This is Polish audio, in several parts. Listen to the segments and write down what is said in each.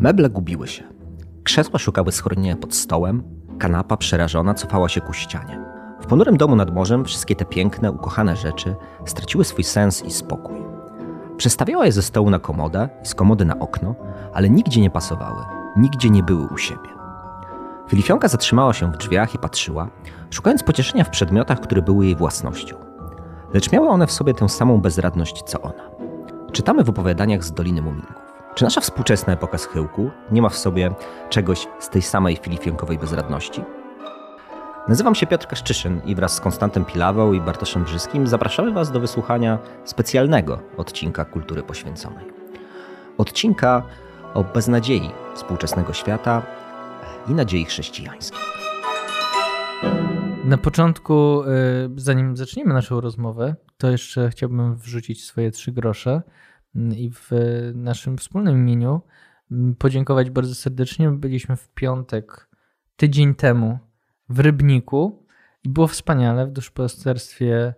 Meble gubiły się. Krzesła szukały schronienia pod stołem, kanapa przerażona cofała się ku ścianie. W ponurym domu nad morzem wszystkie te piękne, ukochane rzeczy straciły swój sens i spokój. Przestawiała je ze stołu na komodę i z komody na okno, ale nigdzie nie pasowały, nigdzie nie były u siebie. Filifionka zatrzymała się w drzwiach i patrzyła, szukając pocieszenia w przedmiotach, które były jej własnością. Lecz miały one w sobie tę samą bezradność co ona. Czytamy w opowiadaniach z Doliny Muminków. Czy nasza współczesna epoka schyłku nie ma w sobie czegoś z tej samej filifionkowej bezradności? Nazywam się Piotr Kaszczyszyn i wraz z Konstantem Pilawą i Bartoszem Brzyskim zapraszamy Was do wysłuchania specjalnego odcinka Kultury Poświęconej. Odcinka o beznadziei współczesnego świata i nadziei chrześcijańskiej. Na początku, y, zanim zaczniemy naszą rozmowę, to jeszcze chciałbym wrzucić swoje trzy grosze i w naszym wspólnym imieniu mm, podziękować bardzo serdecznie. Byliśmy w piątek, tydzień temu w Rybniku i było wspaniale w duszpasterstwie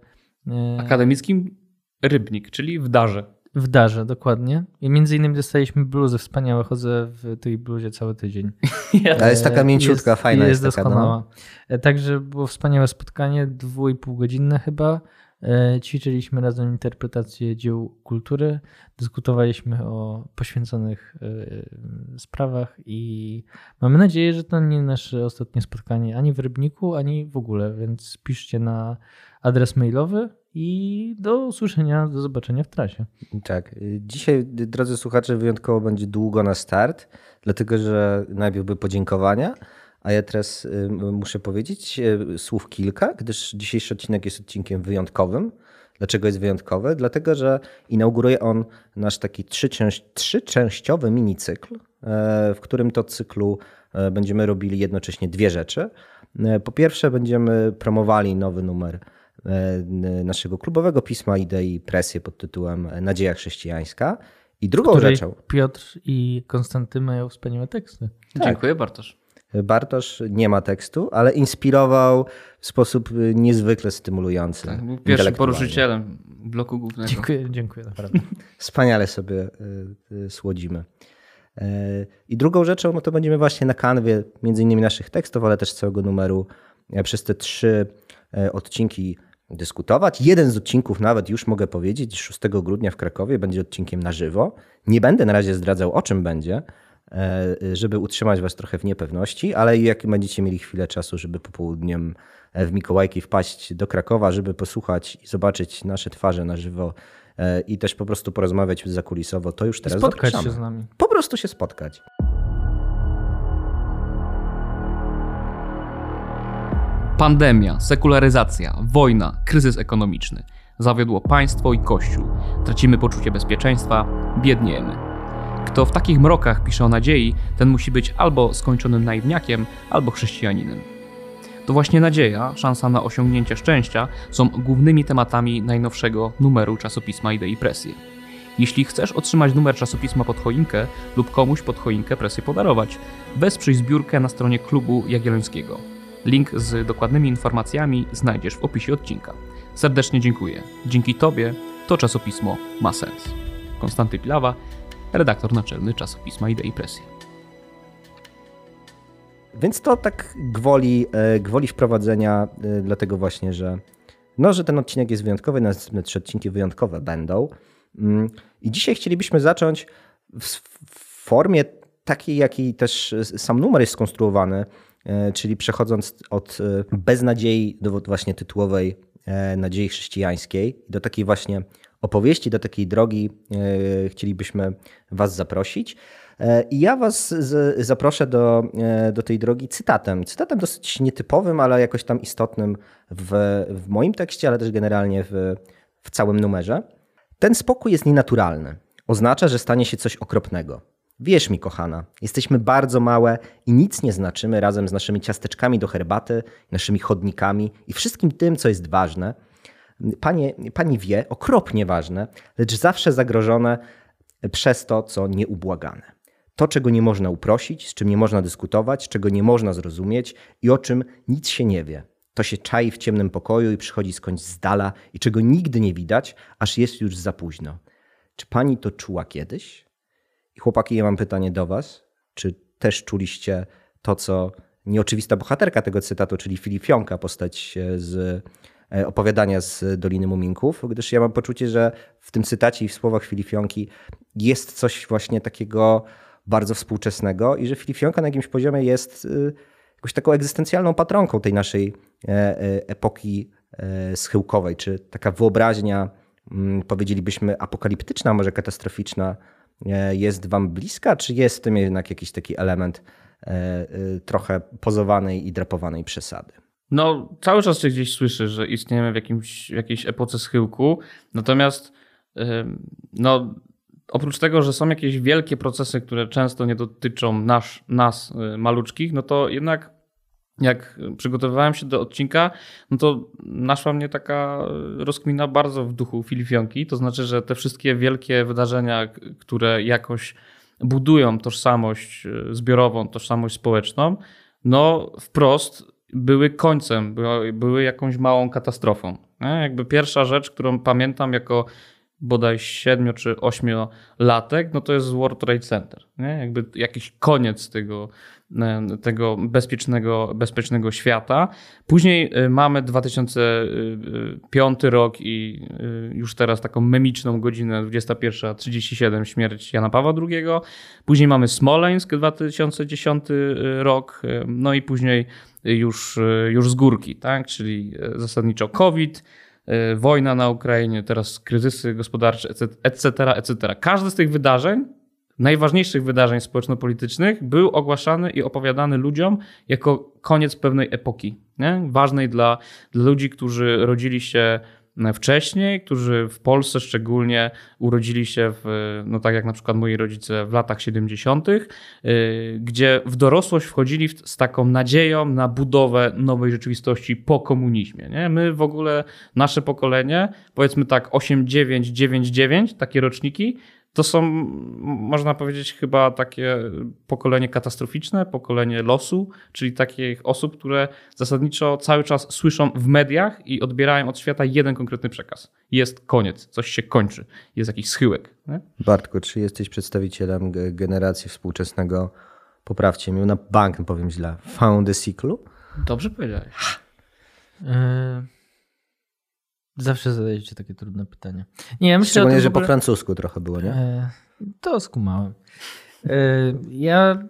y, akademickim Rybnik, czyli w Darze. W Darze, dokładnie. I między innymi dostaliśmy bluzę wspaniałe, chodzę w tej bluzie cały tydzień. Ale jest taka mięciutka, jest, fajna jest, jest doskonała. Taka, no. Także było wspaniałe spotkanie, dwu i pół godzinne chyba. E, ćwiczyliśmy razem interpretację dzieł kultury, dyskutowaliśmy o poświęconych e, sprawach i mamy nadzieję, że to nie nasze ostatnie spotkanie ani w Rybniku, ani w ogóle, więc piszcie na adres mailowy i do usłyszenia, do zobaczenia w trasie. Tak. Dzisiaj, drodzy słuchacze, wyjątkowo będzie długo na start, dlatego że najpierw były podziękowania, a ja teraz y, muszę powiedzieć y, słów kilka, gdyż dzisiejszy odcinek jest odcinkiem wyjątkowym. Dlaczego jest wyjątkowy? Dlatego, że inauguruje on nasz taki trzyczęś, trzyczęściowy minicykl, e, w którym to cyklu e, będziemy robili jednocześnie dwie rzeczy. E, po pierwsze, będziemy promowali nowy numer naszego klubowego pisma Idei Presję pod tytułem Nadzieja Chrześcijańska. I drugą rzeczą. Piotr i Konstanty mają wspaniałe teksty. Tak. Dziękuję, Bartosz. Bartosz nie ma tekstu, ale inspirował w sposób y, niezwykle stymulujący. Tak, był pierwszym poruszycielem bloku głównego. Dziękuję, dziękuję naprawdę. Wspaniale sobie y, y, słodzimy. I drugą rzeczą, no to będziemy właśnie na kanwie między innymi naszych tekstów, ale też całego numeru e, przez te trzy e, odcinki dyskutować. Jeden z odcinków nawet już mogę powiedzieć, 6 grudnia w Krakowie będzie odcinkiem na żywo. Nie będę na razie zdradzał o czym będzie, żeby utrzymać Was trochę w niepewności, ale jak będziecie mieli chwilę czasu, żeby popołudniem e, w Mikołajki wpaść do Krakowa, żeby posłuchać i zobaczyć nasze twarze na żywo e, i też po prostu porozmawiać zakulisowo, to już teraz spotkać zapraszamy. się z nami. Po prostu się spotkać. Pandemia, sekularyzacja, wojna, kryzys ekonomiczny. Zawiodło państwo i kościół. Tracimy poczucie bezpieczeństwa, biedniemy. Kto w takich mrokach pisze o nadziei, ten musi być albo skończonym naiwniakiem, albo chrześcijaninem. To właśnie nadzieja, szansa na osiągnięcie szczęścia są głównymi tematami najnowszego numeru czasopisma Idei Presję. Jeśli chcesz otrzymać numer czasopisma pod choinkę lub komuś pod choinkę presję podarować, wesprzyj zbiórkę na stronie klubu Jagiellońskiego. Link z dokładnymi informacjami znajdziesz w opisie odcinka. Serdecznie dziękuję. Dzięki Tobie to czasopismo ma sens. Konstanty Pilawa, redaktor naczelny czasopisma Idei Presji. Więc to tak gwoli, e, gwoli wprowadzenia, e, dlatego właśnie, że, no, że ten odcinek jest wyjątkowy, następne trzy odcinki wyjątkowe będą. Mm, I dzisiaj chcielibyśmy zacząć w formie takiej, jakiej też sam numer jest skonstruowany, e, czyli przechodząc od beznadziei do właśnie tytułowej nadziei chrześcijańskiej, do takiej właśnie opowieści, do takiej drogi e, chcielibyśmy Was zaprosić. E, I ja Was zaproszę do, e, do tej drogi cytatem. Cytatem dosyć nietypowym, ale jakoś tam istotnym w, w moim tekście, ale też generalnie w, w całym numerze. Ten spokój jest nienaturalny. Oznacza, że stanie się coś okropnego. Wierz mi, kochana, jesteśmy bardzo małe i nic nie znaczymy razem z naszymi ciasteczkami do herbaty, naszymi chodnikami i wszystkim tym, co jest ważne – Panie, pani wie, okropnie ważne, lecz zawsze zagrożone przez to, co nieubłagane. To, czego nie można uprosić, z czym nie można dyskutować, czego nie można zrozumieć i o czym nic się nie wie. To się czai w ciemnym pokoju i przychodzi skądś z dala i czego nigdy nie widać, aż jest już za późno. Czy pani to czuła kiedyś? I chłopaki, ja mam pytanie do was. Czy też czuliście to, co nieoczywista bohaterka tego cytatu, czyli Filipionka, postać z e, opowiadania z Doliny Muminków, gdyż ja mam poczucie, że w tym cytacie i w słowach Filipionki jest coś właśnie takiego bardzo współczesnego i że Filipionka na jakimś poziomie jest y, jakąś taką egzystencjalną patronką tej naszej e, e, epoki schyłkowej, czy taka wyobraźnia, mm, powiedzielibyśmy, apokaliptyczna, może katastroficzna, jest wam bliska, czy jest w tym jednak jakiś taki element trochę pozowanej i drapowanej przesady? No, cały czas się gdzieś słyszy, że istniejemy w, jakimś, w jakiejś epoce schyłku, natomiast no, oprócz tego, że są jakieś wielkie procesy, które często nie dotyczą nasz, nas, y, maluczkich, no to jednak jak przygotowywałem się do odcinka, no to naszła mnie taka rozkmina bardzo w duchu Filipionki. To znaczy, że te wszystkie wielkie wydarzenia, które jakoś budują tożsamość y, zbiorową, tożsamość społeczną, no wprost były końcem, były, jakąś małą katastrofą. Jakby pierwsza rzecz, którą pamiętam jako bodaj 7 czy 8 latek, no to jest World Trade Center. Nie? Jakby jakiś koniec tego, e, tego bezpiecznego, bezpiecznego świata. Później e, mamy 2005 rok i e, już teraz taką memiczną godzinę 21.37 śmierć Jana Pawła II. Później mamy Smoleńsk 2010 rok, no i później już, już z górki, tak? czyli zasadniczo COVID, Y, wojna na Ukrainie, teraz kryzysy gospodarcze, etc., etc. Każdy z tych wydarzeń, najważniejszych wydarzeń społeczno-politycznych, był ogłaszany i opowiadany ludziom jako koniec pewnej epoki, nie? ważnej dla, dla ludzi, którzy rodzili się wcześniej, którzy w Polsce szczególnie urodzili się w, no tak jak na przykład moi rodzice w latach 70., y, gdzie w dorosłość wchodzili z taką nadzieją na budowę nowej rzeczywistości po komunizmie. Nie? My w ogóle, nasze pokolenie, powiedzmy tak 8, 9, 9, 9, takie roczniki, to są, można powiedzieć, chyba takie pokolenie katastroficzne, pokolenie losu, czyli takich osób, które zasadniczo cały czas słyszą w mediach i odbierają od świata jeden konkretny przekaz. Jest koniec, coś się kończy, jest jakiś schyłek. Nie? Bartku, czy jesteś przedstawicielem generacji współczesnego, poprawcie mnie, na bank powiem źle, found cyklu? Dobrze powiedziałeś. Zawsze zadajecie takie trudne pytania. Nie, ja myślę Szczególnie, że ogóle... po francusku trochę było, nie? E, to skumałem. E, ja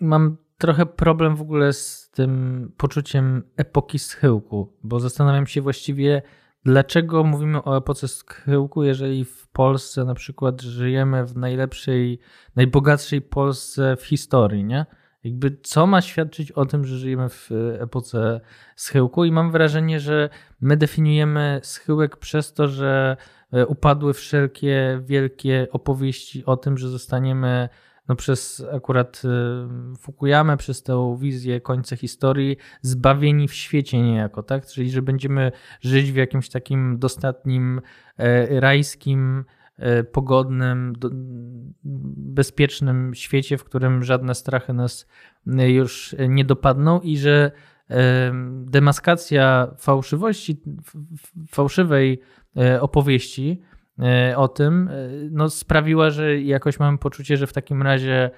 mam trochę problem w ogóle z tym poczuciem epoki schyłku, bo zastanawiam się właściwie, dlaczego mówimy o epoce schyłku, jeżeli w Polsce na przykład żyjemy w najlepszej, najbogatszej Polsce w historii, nie? Jakby co ma świadczyć o tym, że żyjemy w e, epoce schyłku i mam wrażenie, że my definiujemy schyłek przez to, że e, upadły wszelkie wielkie opowieści o tym, że zostaniemy no przez akurat e, Fukuyamę, przez tę wizję końca historii, zbawieni w świecie niejako, tak? Czyli, że będziemy żyć w jakimś takim dostatnim, rajskim, pogodnym, bezpiecznym świecie, w którym żadne strachy nas e, już nie dopadną i że e, demaskacja fałszywości, fałszywej opowieści o tym no, sprawiła, że jakoś mamy poczucie, że w takim razie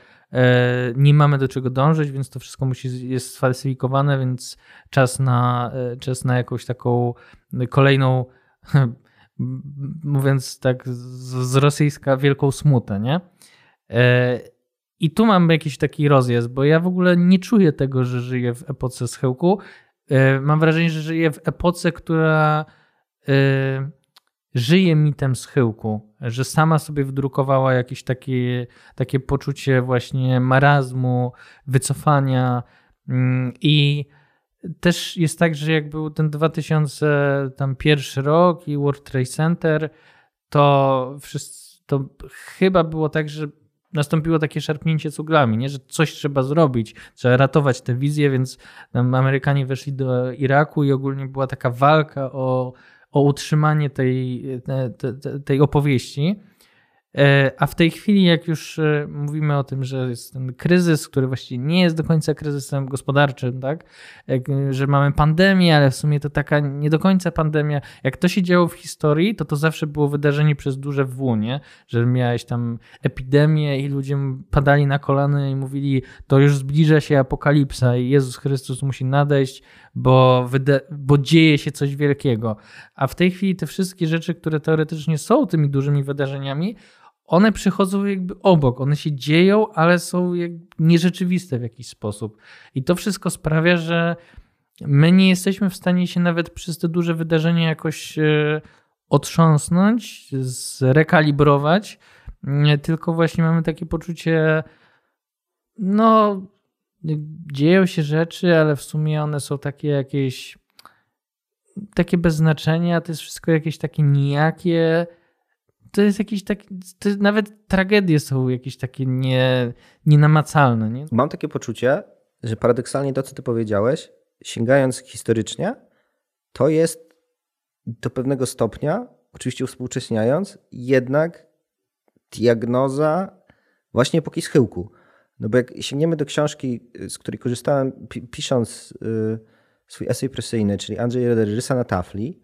nie mamy do czego dążyć, więc to wszystko musi jest sfalsyfikowane, więc czas na, czas na jakąś taką kolejną mówiąc tak z, rosyjska, wielką smutę, nie? E, I tu mam jakiś taki rozjazd, bo ja w ogóle nie czuję tego, że żyję w epoce schyłku. E, mam wrażenie, że żyję w epoce, która e, żyje mitem schyłku, że sama sobie wdrukowała jakieś takie, takie poczucie właśnie marazmu, wycofania mm, i też jest tak, że jak był ten 2001 rok i World Trade Center, to, wszyscy, to chyba było tak, że nastąpiło takie szarpnięcie cuglami, nie? że coś trzeba zrobić, trzeba ratować tę wizję, więc Amerykanie weszli do Iraku i ogólnie była taka walka o, o utrzymanie tej, tej, tej opowieści. E, a w tej chwili, jak już e, mówimy o tym, że jest ten kryzys, który właściwie nie jest do końca kryzysem gospodarczym, tak? że mamy pandemię, ale w sumie to taka nie do końca pandemia. Jak to się działo w historii, to to zawsze było wydarzenie przez duże W, nie? Że miałeś tam epidemię i ludzie padali na kolana i mówili, to już zbliża się apokalipsa i Jezus Chrystus musi nadejść, bo, bo dzieje się coś wielkiego. A w tej chwili te wszystkie rzeczy, które teoretycznie są tymi dużymi wydarzeniami, one przychodzą jakby obok, one się dzieją, ale są nierzeczywiste w jakiś sposób. I to wszystko sprawia, że my nie jesteśmy w stanie się nawet przez te duże wydarzenia jakoś e, otrząsnąć, zrekalibrować, tylko właśnie mamy takie poczucie, no, dzieją się rzeczy, ale w sumie one są takie jakieś takie bez znaczenia, to jest wszystko jakieś takie nijakie to jest jakieś takie, nawet tragedie są jakieś takie nie, nienamacalne. Nie? Mam takie poczucie, że paradoksalnie to, co ty powiedziałeś, sięgając historycznie, to jest do pewnego stopnia, oczywiście współcześniając, jednak diagnoza właśnie epoki schyłku. No bo jak sięgniemy do książki, z której korzystałem pisząc y, swój esej presyjny, czyli Andrzej Rysa na tafli,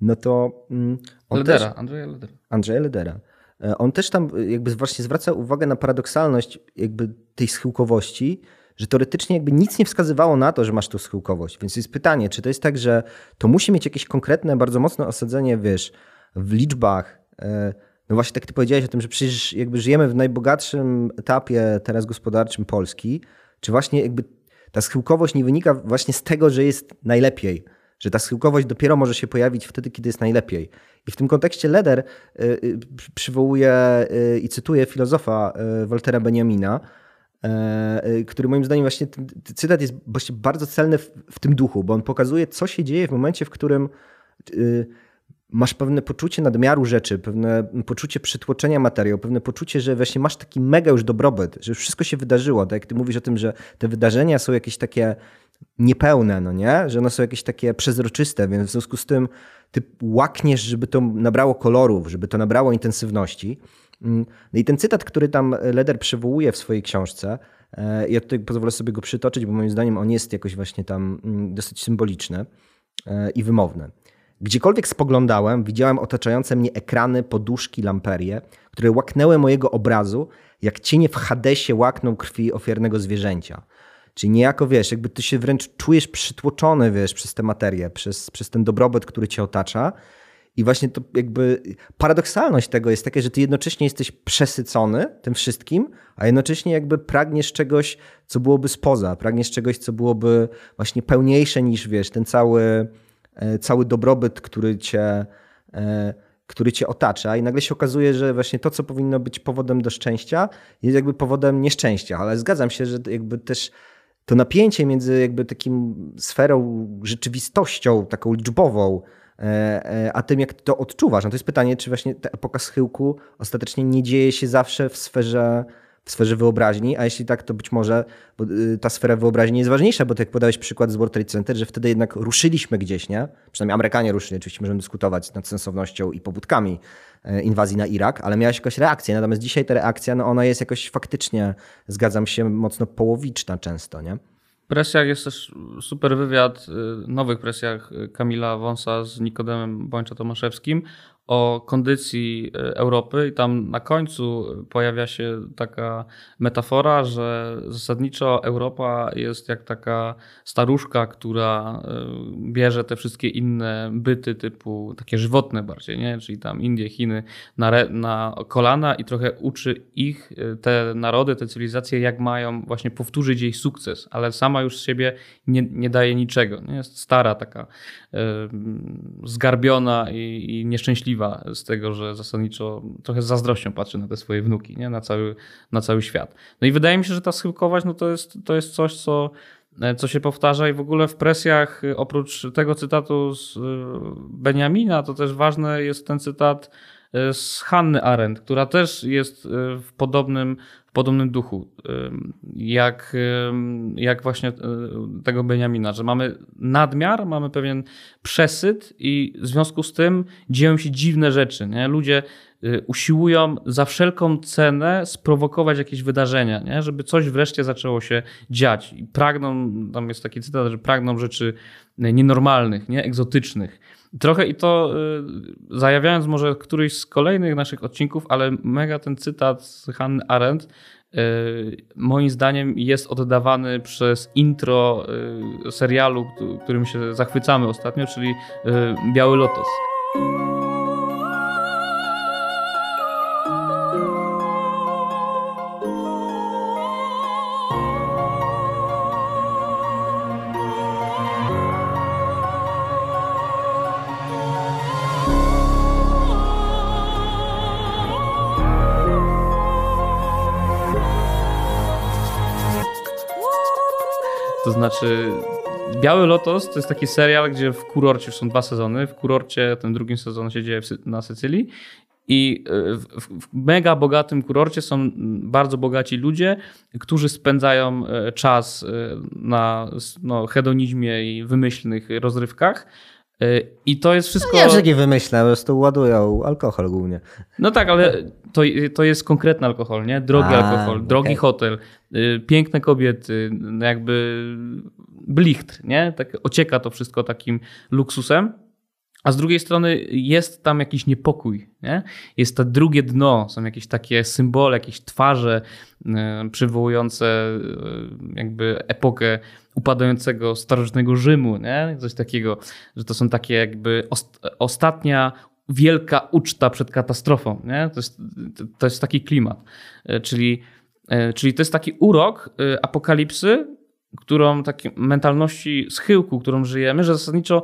no to mm, on Ledera, też, Andrzeja Ledera. Andrzeja Ledera. E, on też tam jakby właśnie zwraca uwagę na paradoksalność jakby tej schyłkowości, że teoretycznie jakby nic nie wskazywało na to, że masz tu schyłkowość. Więc jest pytanie, czy to jest tak, że to musi mieć jakieś konkretne, bardzo mocne osadzenie, wiesz, w liczbach. E, no właśnie tak ty powiedziałeś o tym, że przecież jakby żyjemy w najbogatszym etapie teraz gospodarczym Polski, czy właśnie jakby ta schyłkowość nie wynika właśnie z tego, że jest najlepiej, że ta schyłkowość dopiero może się pojawić wtedy, kiedy jest najlepiej. I w tym kontekście Leder y, y, przywołuje y, i cytuje filozofa Waltera Benjamina, który moim zdaniem właśnie ten cytat jest właśnie bardzo celny w, tym duchu, bo on pokazuje, co się dzieje w momencie, w którym masz pewne poczucie nadmiaru rzeczy, pewne poczucie przytłoczenia materiału, pewne poczucie, że właśnie masz taki mega już dobrobyt, że już wszystko się wydarzyło. Tak jak ty mówisz o tym, że te wydarzenia są jakieś takie niepełne, no nie? Że one są jakieś takie przezroczyste, więc w związku z tym ty łakniesz, żeby to nabrało kolorów, żeby to nabrało intensywności. Mm, no i ten cytat, który tam Leder przywołuje w swojej książce, e, ja tutaj pozwolę sobie go przytoczyć, bo moim zdaniem on jest jakoś właśnie tam mm, dosyć symboliczny e, i wymowny. Gdziekolwiek spoglądałem, widziałem otaczające mnie ekrany, poduszki, lamperie, które łaknęły mojego obrazu, jak cienie w Hadesie łakną krwi ofiarnego zwierzęcia. Czyli niejako, wiesz, jakby ty się wręcz czujesz przytłoczony, wiesz, przez tę materię, przez, przez ten dobrobyt, który cię otacza. I właśnie to jakby paradoksalność tego jest taka, że ty jednocześnie jesteś przesycony tym wszystkim, a jednocześnie jakby pragniesz czegoś, co byłoby spoza, pragniesz czegoś, co byłoby właśnie pełniejsze niż, wiesz, ten cały, e, cały dobrobyt, który cię, e, który cię otacza i nagle się okazuje, że właśnie to, co powinno być powodem do szczęścia, jest jakby powodem nieszczęścia. Ale zgadzam się, że jakby też to napięcie między jakby takim sferą, rzeczywistością, taką liczbową, e, e, a tym, jak to odczuwasz. No to jest pytanie, czy właśnie ta epoka schyłku ostatecznie nie dzieje się zawsze w sferze w sferze wyobraźni, a jeśli tak, to być może y, ta sfera wyobraźni jest ważniejsza, bo tak jak podałeś przykład z World Trade Center, że wtedy jednak ruszyliśmy gdzieś, nie? Przynajmniej Amerykanie ruszyli, oczywiście możemy dyskutować nad sensownością i pobudkami e, inwazji na Irak, ale miałaś jakąś reakcję, natomiast dzisiaj ta reakcja, no ona jest jakoś faktycznie, zgadzam się, mocno połowiczna często, nie? presjach jest też super wywiad, y, nowych presjach Kamila Wąsa z Nikodemem Bończa-Tomaszewskim o kondycji e, Europy i tam na końcu pojawia się taka metafora, że zasadniczo Europa jest jak taka staruszka, która e, bierze te wszystkie inne byty typu takie żywotne bardziej, nie? czyli tam Indie, Chiny na, re, na kolana i trochę uczy ich, e, te narody, te cywilizacje, jak mają właśnie powtórzyć jej sukces, ale sama już z siebie nie, nie daje niczego. Nie? Jest stara taka, zgarbiona i, i nieszczęśliwa z tego, że zasadniczo trochę z zazdrością patrzy na te swoje wnuki, nie? Na, cały, na cały świat. No i wydaje mi się, że ta schyłkować no to, jest, to jest coś, co, co się powtarza i w ogóle w presjach, oprócz tego cytatu z y, Beniamina, to też ważny jest ten cytat z Hanny Arendt, która też jest y, w podobnym w podobnym duchu, jak, jak właśnie tego Beniamina, że mamy nadmiar, mamy pewien przesyt i w związku z tym dzieją się dziwne rzeczy. Nie? Ludzie y, usiłują za wszelką cenę sprowokować jakieś wydarzenia, nie? żeby coś wreszcie zaczęło się dziać. I pragną, tam jest taki cytat, że pragną rzeczy nienormalnych, nie? egzotycznych. Trochę i to y, zajawiając może któryś z kolejnych naszych odcinków, ale mega ten cytat z Hannah Arendt y, moim zdaniem jest oddawany przez intro y, serialu, którym się zachwycamy ostatnio, czyli Biały Lotos. Znaczy, Biały Lotos to jest taki serial, gdzie w kurorcie już są dwa sezony. W kurorcie ten drugi sezon się dzieje na Sycylii. I w, w, mega bogatym kurorcie są bardzo bogaci ludzie, którzy spędzają e, czas e, na no, hedonizmie i wymyślnych rozrywkach. I to jest wszystko. No nie, że nie wymyślę, po prostu ładują alkohol głównie. No tak, ale to, to jest konkretny alkohol, nie? Drogi A, alkohol, drogi okay. hotel, piękne kobiety, jakby blichtr, nie? Tak ocieka to wszystko takim luksusem. A z drugiej strony jest tam jakiś niepokój, nie? jest to drugie dno, są jakieś takie symbole, jakieś twarze e, przywołujące e, jakby epokę upadającego starożytnego Rzymu, nie? coś takiego, że to są takie jakby ostatnia wielka uczta przed katastrofą. Nie? To, jest, to jest taki klimat. E, czyli, czyli to jest taki urok apokalipsy, którą takiej mentalności schyłku, którą żyjemy, że zasadniczo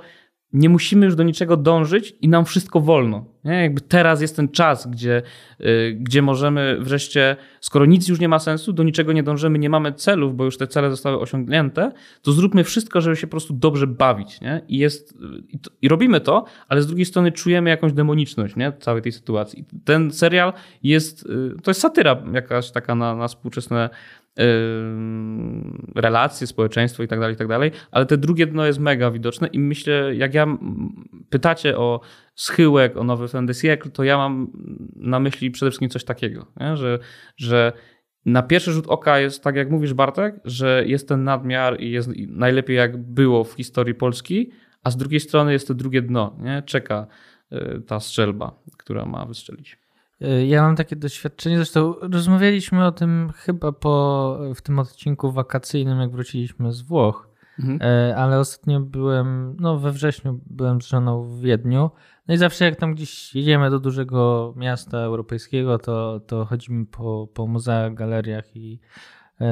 nie musimy już do niczego dążyć i nam wszystko wolno. Nie? Jakby teraz jest ten czas, gdzie, yy, gdzie możemy wreszcie, skoro nic już nie ma sensu, do niczego nie dążymy, nie mamy celów, bo już te cele zostały osiągnięte, to zróbmy wszystko, żeby się po prostu dobrze bawić. Nie? I, jest, i, to, I robimy to, ale z drugiej strony czujemy jakąś demoniczność nie? całej tej sytuacji. Ten serial jest, yy, to jest satyra jakaś taka na, na współczesne relacje, społeczeństwo i tak dalej, i tak dalej, ale te drugie dno jest mega widoczne i myślę, jak ja pytacie o schyłek, o nowy fin to ja mam na myśli przede wszystkim coś takiego, nie? Że, że na pierwszy rzut oka jest tak, jak mówisz Bartek, że jest ten nadmiar i jest najlepiej jak było w historii Polski, a z drugiej strony jest to drugie dno, nie? czeka y, ta strzelba, która ma wystrzelić. Y, ja mam takie doświadczenie, zresztą rozmawialiśmy o tym chyba po, w tym odcinku wakacyjnym, jak wróciliśmy z Włoch, mhm. Y, ale ostatnio byłem, no we wrześniu byłem z żoną w Wiedniu, no i zawsze jak tam gdzieś jedziemy do dużego miasta europejskiego, to, to chodzimy po, po muzeach, galeriach i, y,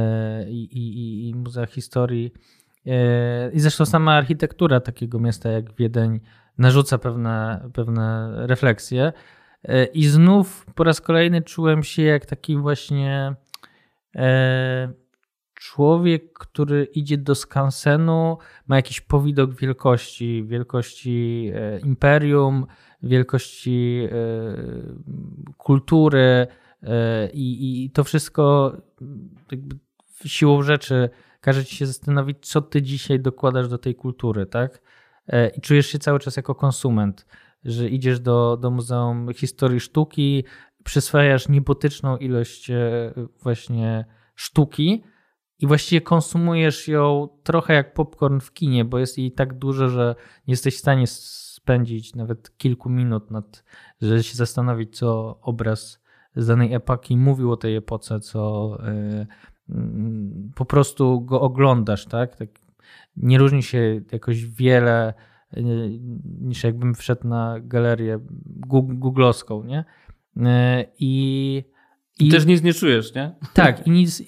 i, i, i muzeach historii. I zresztą sama architektura takiego miasta jak Wiedeń narzuca pewne, pewne refleksje. E, I znów po raz kolejny czułem się jak taki właśnie e, człowiek, który idzie do skansenu, ma jakiś powidok wielkości, wielkości e, imperium, wielkości kultury i, i to wszystko jakby siłą rzeczy każe ci się zastanowić, co ty dzisiaj dokładasz do tej kultury, tak? I czujesz się cały czas jako konsument że idziesz do, do Muzeum Historii Sztuki, przyswajasz niebotyczną ilość e, właśnie sztuki i właściwie konsumujesz ją trochę jak popcorn w kinie, bo jest jej tak dużo, że nie jesteś w stanie spędzić nawet kilku minut nad, żeby się zastanowić, co obraz z danej epoki mówił o tej epoce, co yy, yy, po prostu go oglądasz, tak? tak? Nie różni się jakoś wiele niż jakbym wszedł na galerię googlowską, nie? E, I, i też nic nie czujesz, nie? Tak, i nic.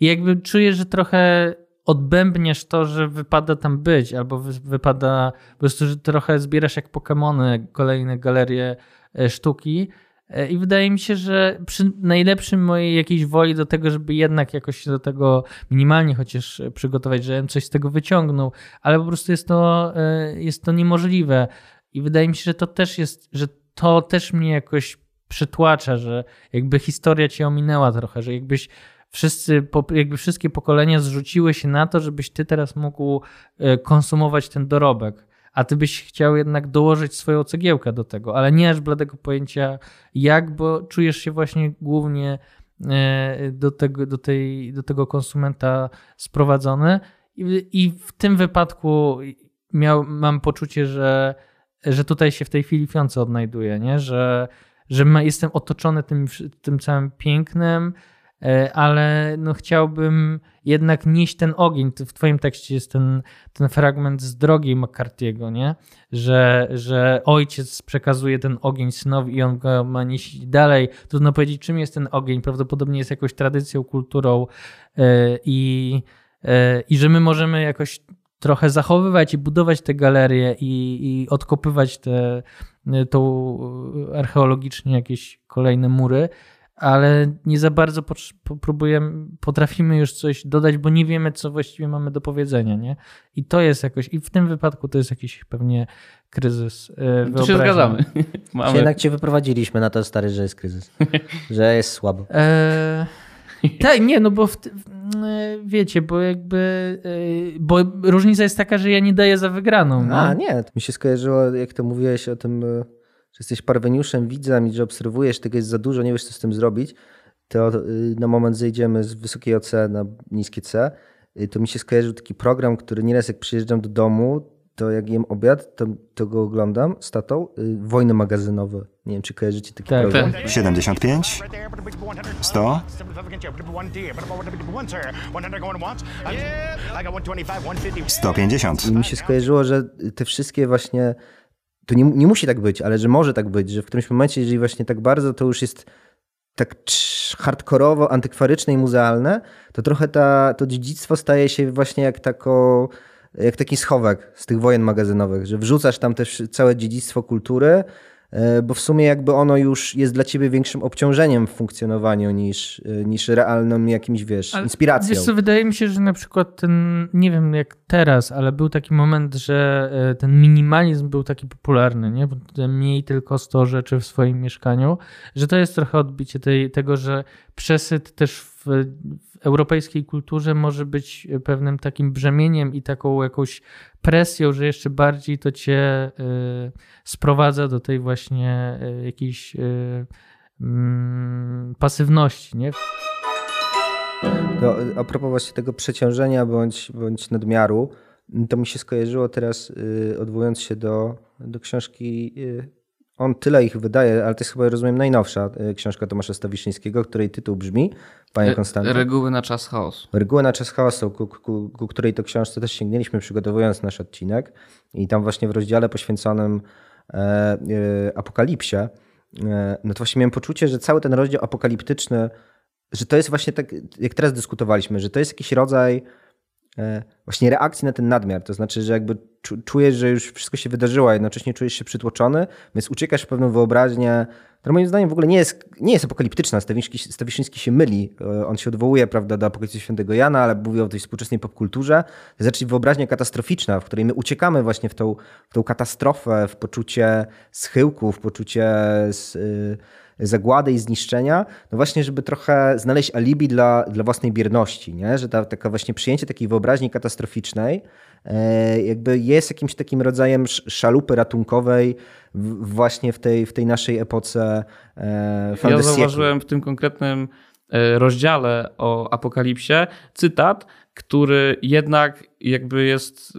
I jakby czujesz, że trochę odbębniesz to, że wypada tam być, albo wypada po prostu, że trochę zbierasz jak Pokémony kolejne galerie e, sztuki E, I wydaje mi się, że przy najlepszym mojej jakiejś woli do tego, żeby jednak jakoś się do tego minimalnie chociaż przygotować, żebym coś z tego wyciągnął, ale po prostu jest to, e, jest to niemożliwe. I wydaje mi się, że to też jest, że to też mnie jakoś przytłacza, że jakby historia cię ominęła trochę, że jakbyś wszyscy, jakby wszystkie pokolenia zrzuciły się na to, żebyś ty teraz mógł e, konsumować ten dorobek a ty byś chciał jednak dołożyć swoją cegiełkę do tego, ale nie masz bladego pojęcia jak, bo czujesz się właśnie głównie e, do tego, do tej, do tego konsumenta sprowadzony i, i w tym wypadku miał, mam poczucie, że, że tutaj się w tej chwili Fionce odnajduję, nie? że, że jestem otoczony tym, tym całym pięknem, E, ale no chciałbym jednak nieść ten ogień. W twoim tekście jest ten, ten fragment z drogi McCarthy'ego, nie? Że, że ojciec przekazuje ten ogień synowi i on go ma nieść dalej. Trudno powiedzieć, czym jest ten ogień. Prawdopodobnie jest jakąś tradycją, kulturą e, i, e, i że my możemy jakoś trochę zachowywać i budować te galerie i, i odkopywać te, tą archeologicznie jakieś kolejne mury, ale nie za bardzo próbujemy, potrafimy już coś dodać, bo nie wiemy, co właściwie mamy do powiedzenia, nie? I to jest jakoś, i w tym wypadku to jest jakiś pewnie kryzys. Yy, to się zgadzamy. Mamy... Jednak cię wyprowadziliśmy na to stary, że jest kryzys, że jest słabo. E... Tak, nie, no bo w, wiecie, bo jakby, e, bo różnica jest taka, że ja nie daję za wygraną. No. A, nie, to mi się skojarzyło, jak to mówiłeś o tym że jesteś parweniuszem, widzem i że obserwujesz, tego jest za dużo, nie wiesz co z tym zrobić, to y, na moment zejdziemy z wysokiego C na niskie C, y, to mi się skojarzył taki program, który nieraz jak przyjeżdżam do domu, to jak jem obiad, to, to go oglądam z tatą. Y, wojny magazynowe. Nie wiem, czy kojarzycie taki tak, program. Tak. 75, 100, 150. I mi się skojarzyło, że te wszystkie właśnie to nie, nie musi tak być, ale że może tak być, że w którymś momencie, jeżeli właśnie tak bardzo to już jest tak hardkorowo, antykwaryczne i muzealne, to trochę ta, to dziedzictwo staje się właśnie jak, tako, jak taki schowek z tych wojen magazynowych, że wrzucasz tam też całe dziedzictwo kultury, E, bo w sumie jakby ono już jest dla ciebie większym obciążeniem w funkcjonowaniu niż, e, niż realnym jakimś, wiesz, ale inspiracją. Wiesz co, wydaje mi się, że na przykład ten, nie wiem jak teraz, ale był taki moment, że e, ten minimalizm był taki popularny, nie? Mniej tylko 100 rzeczy w swoim mieszkaniu, że to jest trochę odbicie tej, tego, że przesyt też w, w europejskiej kulturze może być pewnym takim brzemieniem i taką jakąś presją, że jeszcze bardziej to cię y, sprowadza do tej właśnie y, jakiejś y, mm, pasywności, nie? A propos właśnie tego przeciążenia bądź, bądź nadmiaru, to mi się skojarzyło teraz, odwołując się do, do książki on tyle ich wydaje, ale to jest chyba, rozumiem, najnowsza e, książka Tomasza Stawiszyńskiego, której tytuł brzmi, panie Konstanty. Reguły na czas chaosu. Reguły na czas chaosu, ku, ku, ku, której to książce też sięgnęliśmy przygotowując nasz odcinek i tam właśnie w rozdziale poświęconym e, e, apokalipsie, e, no to właśnie miałem poczucie, że cały ten rozdział apokaliptyczny, że to jest właśnie tak, jak teraz dyskutowaliśmy, że to jest jakiś rodzaj E, właśnie reakcji na ten nadmiar. To znaczy, że jakby czujesz, że już wszystko się wydarzyło, a jednocześnie czujesz się przytłoczony, więc uciekasz w pewną wyobraźnię, która moim zdaniem w ogóle nie jest, nie jest apokaliptyczna. Stawiszyński, Stawiszyński się myli. E, on się odwołuje prawda, do apokalipsy świętego Jana, ale mówi o tej współczesnej popkulturze. To jest raczej wyobraźnia katastroficzna, w której my uciekamy właśnie w tą, w tą katastrofę, w poczucie schyłku, w poczucie... Z, yy, zagłady i zniszczenia, no właśnie, żeby trochę znaleźć alibi dla, dla własnej bierności, nie? że ta, taka właśnie przyjęcie takiej wyobraźni katastroficznej e, jakby jest jakimś takim rodzajem szalupy ratunkowej właśnie w tej, w tej naszej epoce e, Ja zauważyłem w tym konkretnym e, rozdziale o apokalipsie cytat, który jednak jakby jest,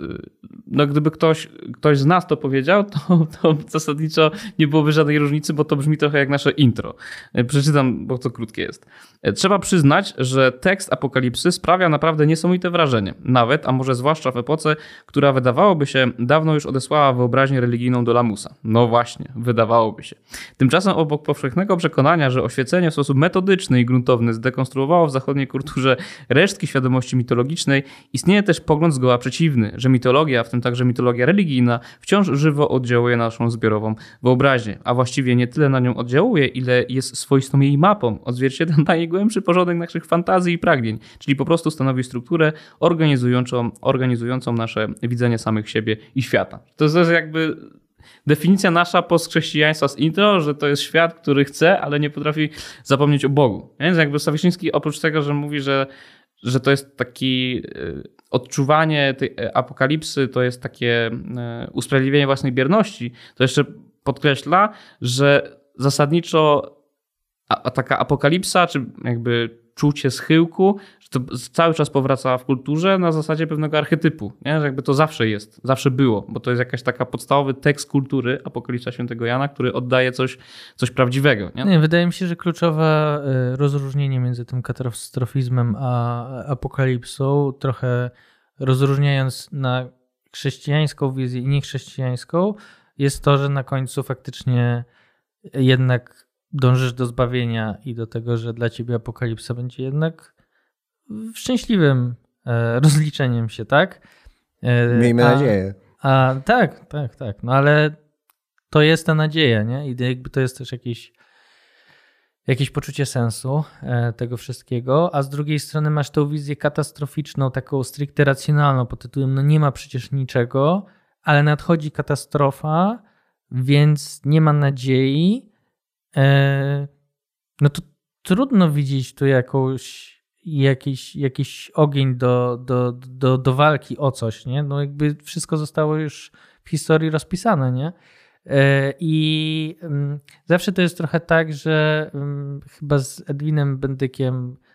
no gdyby ktoś, ktoś z nas to powiedział, to, to zasadniczo nie byłoby żadnej różnicy, bo to brzmi trochę jak nasze intro. Przeczytam, bo to krótkie jest. Trzeba przyznać, że tekst Apokalipsy sprawia naprawdę niesamowite wrażenie. Nawet, a może zwłaszcza w epoce, która wydawałoby się dawno już odesłała wyobraźnię religijną do lamusa. No właśnie, wydawałoby się. Tymczasem obok powszechnego przekonania, że oświecenie w sposób metodyczny i gruntowny zdekonstruowało w zachodniej kulturze resztki świadomości mitologicznej, istnieje też pogląd zgoła przeciwny, że mitologia, w tym także mitologia religijna, wciąż żywo oddziałuje na naszą zbiorową wyobraźnię, a właściwie nie tyle na nią oddziałuje, ile jest swoistą jej mapą, odzwierciedla najgłębszy porządek naszych fantazji i pragnień, czyli po prostu stanowi strukturę organizującą, organizującą nasze widzenie samych siebie i świata. To jest jakby definicja nasza postchrześcijaństwa z intro, że to jest świat, który chce, ale nie potrafi zapomnieć o Bogu. Więc jakby Stawiszyński oprócz tego, że mówi, że że to jest taki odczuwanie tej apokalipsy, to jest takie usprawiedliwienie własnej bierności, to jeszcze podkreśla, że zasadniczo taka apokalipsa, czy jakby czucie schyłku, że to cały czas powraca w kulturze na zasadzie pewnego archetypu, nie? że jakby to zawsze jest, zawsze było, bo to jest jakaś taka podstawowy tekst kultury Apokalipsa Świętego Jana, który oddaje coś, coś prawdziwego. Nie? nie? wydaje mi się, że kluczowe y, rozróżnienie między tym katastrofizmem a apokalipsą, trochę rozróżniając na chrześcijańską wizję i niechrześcijańską, jest to, że na końcu faktycznie jednak dążysz do zbawienia i do tego, że dla ciebie apokalipsa będzie jednak szczęśliwym e, rozliczeniem się, tak? E, Miejmy a, nadzieję. A tak, tak, tak. No ale to jest ta nadzieja, nie? I jakby to jest też jakiś, jakieś poczucie sensu e, tego wszystkiego, a z drugiej strony masz tą wizję katastroficzną, taką stricte racjonalną pod tytułem no nie ma przecież niczego, ale nadchodzi katastrofa, więc nie ma nadziei, no to trudno widzieć tu jakąś, jakiś, jakiś ogień do, do, do, do walki o coś, nie? No jakby wszystko zostało już w historii rozpisane, nie? E, I mm, zawsze to jest trochę tak, że mm, chyba z Edwinem Bendykiem E,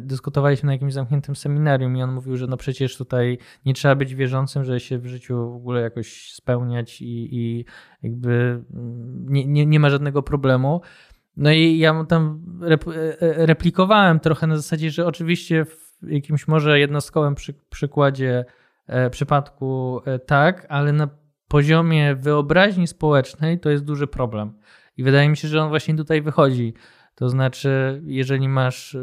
dyskutowaliśmy na jakimś zamkniętym seminarium i on mówił, że no przecież tutaj nie trzeba być wierzącym, żeby się w życiu w ogóle jakoś spełniać i, i jakby mm, nie, nie, nie ma żadnego problemu. No i ja mu tam e, e, replikowałem trochę na zasadzie, że oczywiście w jakimś może jednostkowym przy, przykładzie, przypadku tak, ale na poziomie wyobraźni społecznej to jest duży problem. I wydaje mi się, że on właśnie tutaj wychodzi to znaczy, jeżeli masz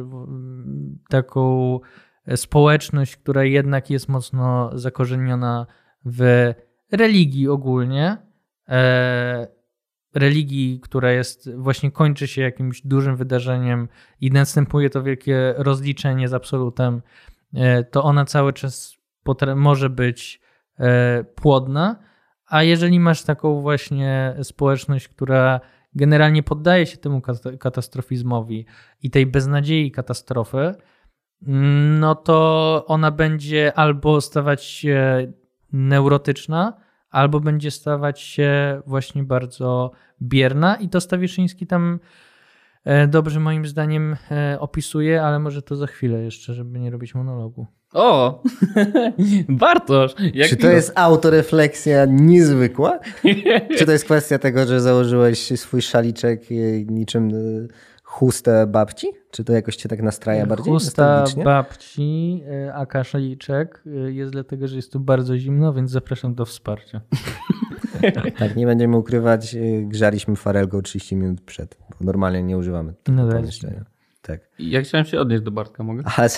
taką społeczność, która jednak jest mocno zakorzeniona w religii ogólnie, e, religii, która jest właśnie kończy się jakimś dużym wydarzeniem i następuje to wielkie rozliczenie z absolutem, e, to ona cały czas może być e, płodna. A jeżeli masz taką właśnie społeczność, która generalnie poddaje się temu katastrofizmowi i tej beznadziei katastrofy, no to ona będzie albo stawać się neurotyczna, albo będzie stawać się właśnie bardzo bierna i to Stawiszyński tam e, dobrze moim zdaniem e, opisuje, ale może to za chwilę jeszcze, żeby nie robić monologu. O, Bartosz! Czy to jest autorefleksja niezwykła? Czy to jest kwestia tego, że założyłeś swój szaliczek niczym y, chustę babci? Czy to jakoś cię tak nastraja bardziej? Chusta babci, y, aka szaliczek y, jest dlatego, że jest tu bardzo zimno, więc zapraszam do wsparcia. tak, nie będziemy ukrywać, grzaliśmy farelką 30 minut przed, bo normalnie nie używamy tego no pomieszczenia. Tak. Ja chciałem się odnieść do Bartka, mogę? Ale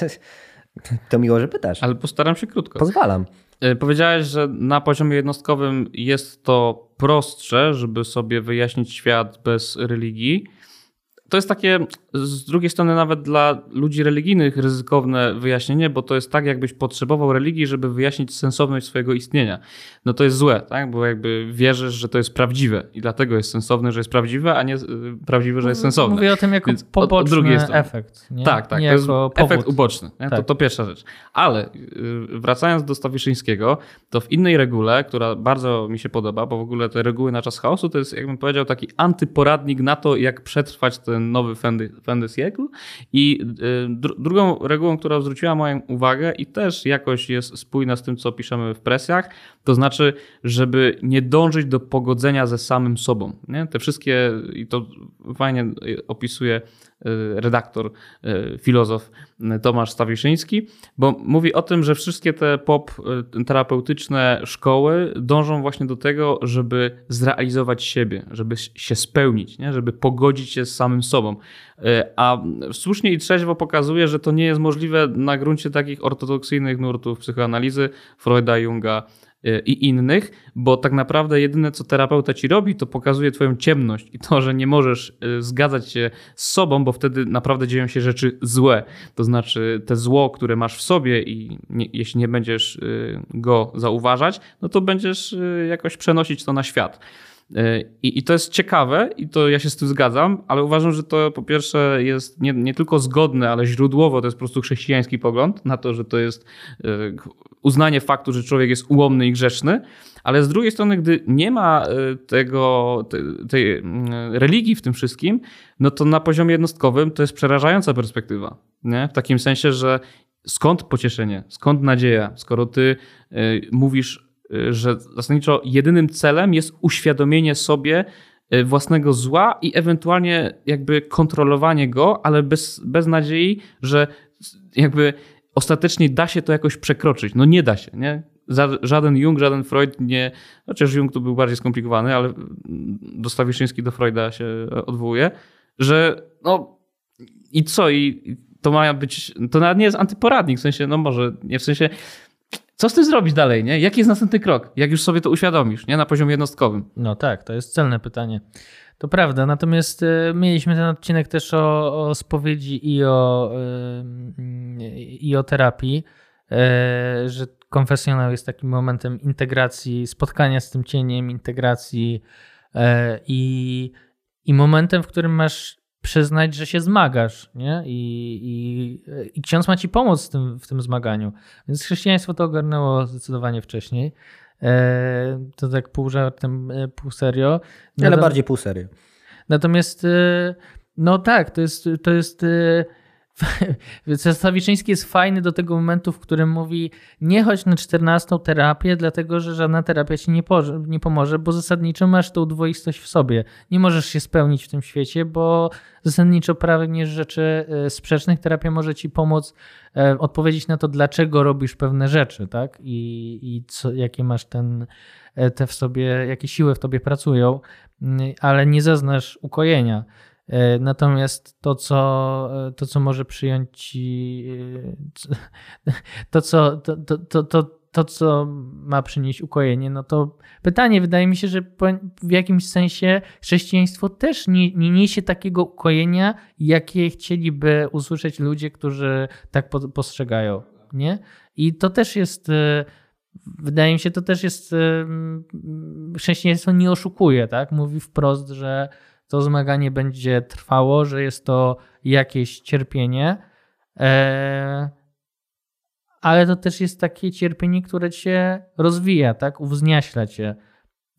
to miło, że pytasz. Ale postaram się krótko. Pozwalam. E, powiedziałeś, że na poziomie jednostkowym jest to prostsze, żeby sobie wyjaśnić świat bez religii to jest takie z drugiej strony nawet dla ludzi religijnych ryzykowne wyjaśnienie, bo to jest tak, jakbyś potrzebował religii, żeby wyjaśnić sensowność swojego istnienia. No to jest złe, tak? bo jakby wierzysz, że to jest prawdziwe i dlatego jest sensowne, że jest prawdziwe, a nie y, prawdziwe, że jest sensowne. Mówię o tym jako Więc poboczny od, efekt. Nie? Tak, tak, nie to jest efekt uboczny. Tak. To, to pierwsza rzecz. Ale y, wracając do Stawiszyńskiego, to w innej regule, która bardzo mi się podoba, bo w ogóle te reguły na czas chaosu to jest, jakbym powiedział, taki antyporadnik na to, jak przetrwać ten nowy I y, drugą regułą, która zwróciła moją uwagę i też jakoś jest spójna z tym, co piszemy w presjach, to znaczy, żeby nie dążyć do pogodzenia ze samym sobą. Nie? Te wszystkie, i to fajnie opisuje Y, redaktor, y, filozof y, Tomasz Stawiszyński, bo mówi o tym, że wszystkie te pop terapeutyczne szkoły dążą właśnie do tego, żeby zrealizować siebie, żeby się spełnić, nie? żeby pogodzić się z samym sobą. A słusznie i trzeźwo pokazuje, że to nie jest możliwe na gruncie takich ortodoksyjnych nurtów psychoanalizy Freuda, Junga, i innych, bo tak naprawdę jedyne co terapeuta ci robi, to pokazuje twoją ciemność i to, że nie możesz y, zgadzać się z sobą, bo wtedy naprawdę dzieją się rzeczy złe. To znaczy te zło, które masz w sobie i nie, jeśli nie będziesz y, go zauważać, no to będziesz y, jakoś przenosić to na świat. I, I to jest ciekawe i to ja się z tym zgadzam, ale uważam, że to po pierwsze jest nie, nie tylko zgodne, ale źródłowo to jest po prostu chrześcijański pogląd na to, że to jest uznanie faktu, że człowiek jest ułomny i grzeszny, ale z drugiej strony, gdy nie ma tego, tej religii w tym wszystkim, no to na poziomie jednostkowym to jest przerażająca perspektywa. Nie? W takim sensie, że skąd pocieszenie, skąd nadzieja, skoro ty mówisz że zasadniczo jedynym celem jest uświadomienie sobie y, własnego zła i ewentualnie jakby kontrolowanie go, ale bez, bez nadziei, że jakby ostatecznie da się to jakoś przekroczyć. No nie da się, nie? Żaden Jung, żaden Freud nie, chociaż Jung tu był bardziej skomplikowany, ale do Stawiszyński do Freuda się odwołuje, że no i co, i to ma być, to nawet nie jest antyporadnik, w sensie, no może, nie w sensie, co z tym zrobić dalej, nie? Jaki jest następny krok, jak już sobie to uświadomisz, nie? Na poziomie jednostkowym. No tak, to jest celne pytanie. To prawda, natomiast y, mieliśmy ten odcinek też o, o spowiedzi i o, y, i o terapii, y, że konfesjonał jest takim momentem integracji, spotkania z tym cieniem, integracji i, i momentem, w którym masz przyznać, że się zmagasz, nie? I, i, i ksiądz ma ci pomóc w tym, w tym zmaganiu. Więc chrześcijaństwo to ogarnęło zdecydowanie wcześniej. E, to tak pół żartem, e, pół serio. Ale bardziej pół serio. Natomiast, e, no tak, to jest, to jest Stawiszyński jest fajny do tego momentu, w którym mówi nie chodź na 14 terapię, dlatego że żadna terapia ci nie, nie pomoże, bo zasadniczo masz tą dwoistość w sobie. Nie możesz się spełnić w tym świecie, bo zasadniczo pragniesz rzeczy e, sprzecznych. Terapia może ci pomóc e, odpowiedzieć na to, dlaczego robisz pewne rzeczy, tak? I, i co, jakie masz ten, e, te w sobie, jakie siły w tobie pracują, mm, ale nie zaznasz ukojenia. E, natomiast to, co, e, to, co może przyjąć ci, e, to, co, to, to, to, to, to, co ma przynieść ukojenie, no to pytanie, wydaje mi się, że w jakimś sensie chrześcijaństwo też nie, nie niesie takiego ukojenia, jakie chcieliby usłyszeć ludzie, którzy tak postrzegają. Nie? I to też jest, wydaje mi się, to też jest, chrześcijaństwo nie oszukuje, tak? Mówi wprost, że to zmaganie będzie trwało, że jest to jakieś cierpienie, e, ale to też jest takie cierpienie, które cię rozwija, tak? Uwzniaśla cię.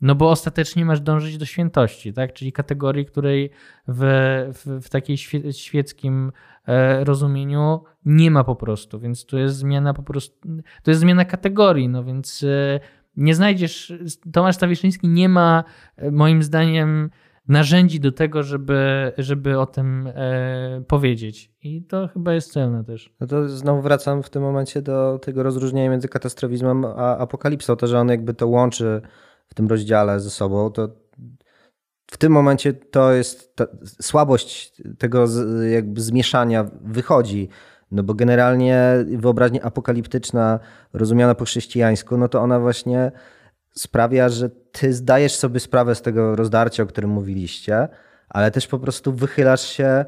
No bo ostatecznie masz dążyć do świętości, tak? Czyli kategorii, której w, w, w takiej świeckim e, rozumieniu nie ma po prostu, więc to jest zmiana po prostu, to jest zmiana kategorii, no więc e, nie znajdziesz, Tomasz Stawiszyński nie ma moim zdaniem narzędzi do tego, żeby, żeby o tym e, powiedzieć. I to chyba jest celne też. No to znowu wracam w tym momencie do tego rozróżnienia między katastrofizmem a apokalipsą. To, że on jakby to łączy w tym rozdziale ze sobą, to w tym momencie to jest ta, słabość tego z, jakby zmieszania wychodzi. No bo generalnie wyobraźnia apokaliptyczna, rozumiana po chrześcijańsku, no to ona właśnie sprawia, że ty zdajesz sobie sprawę z tego rozdarcia, o którym mówiliście, ale też po prostu wychylasz się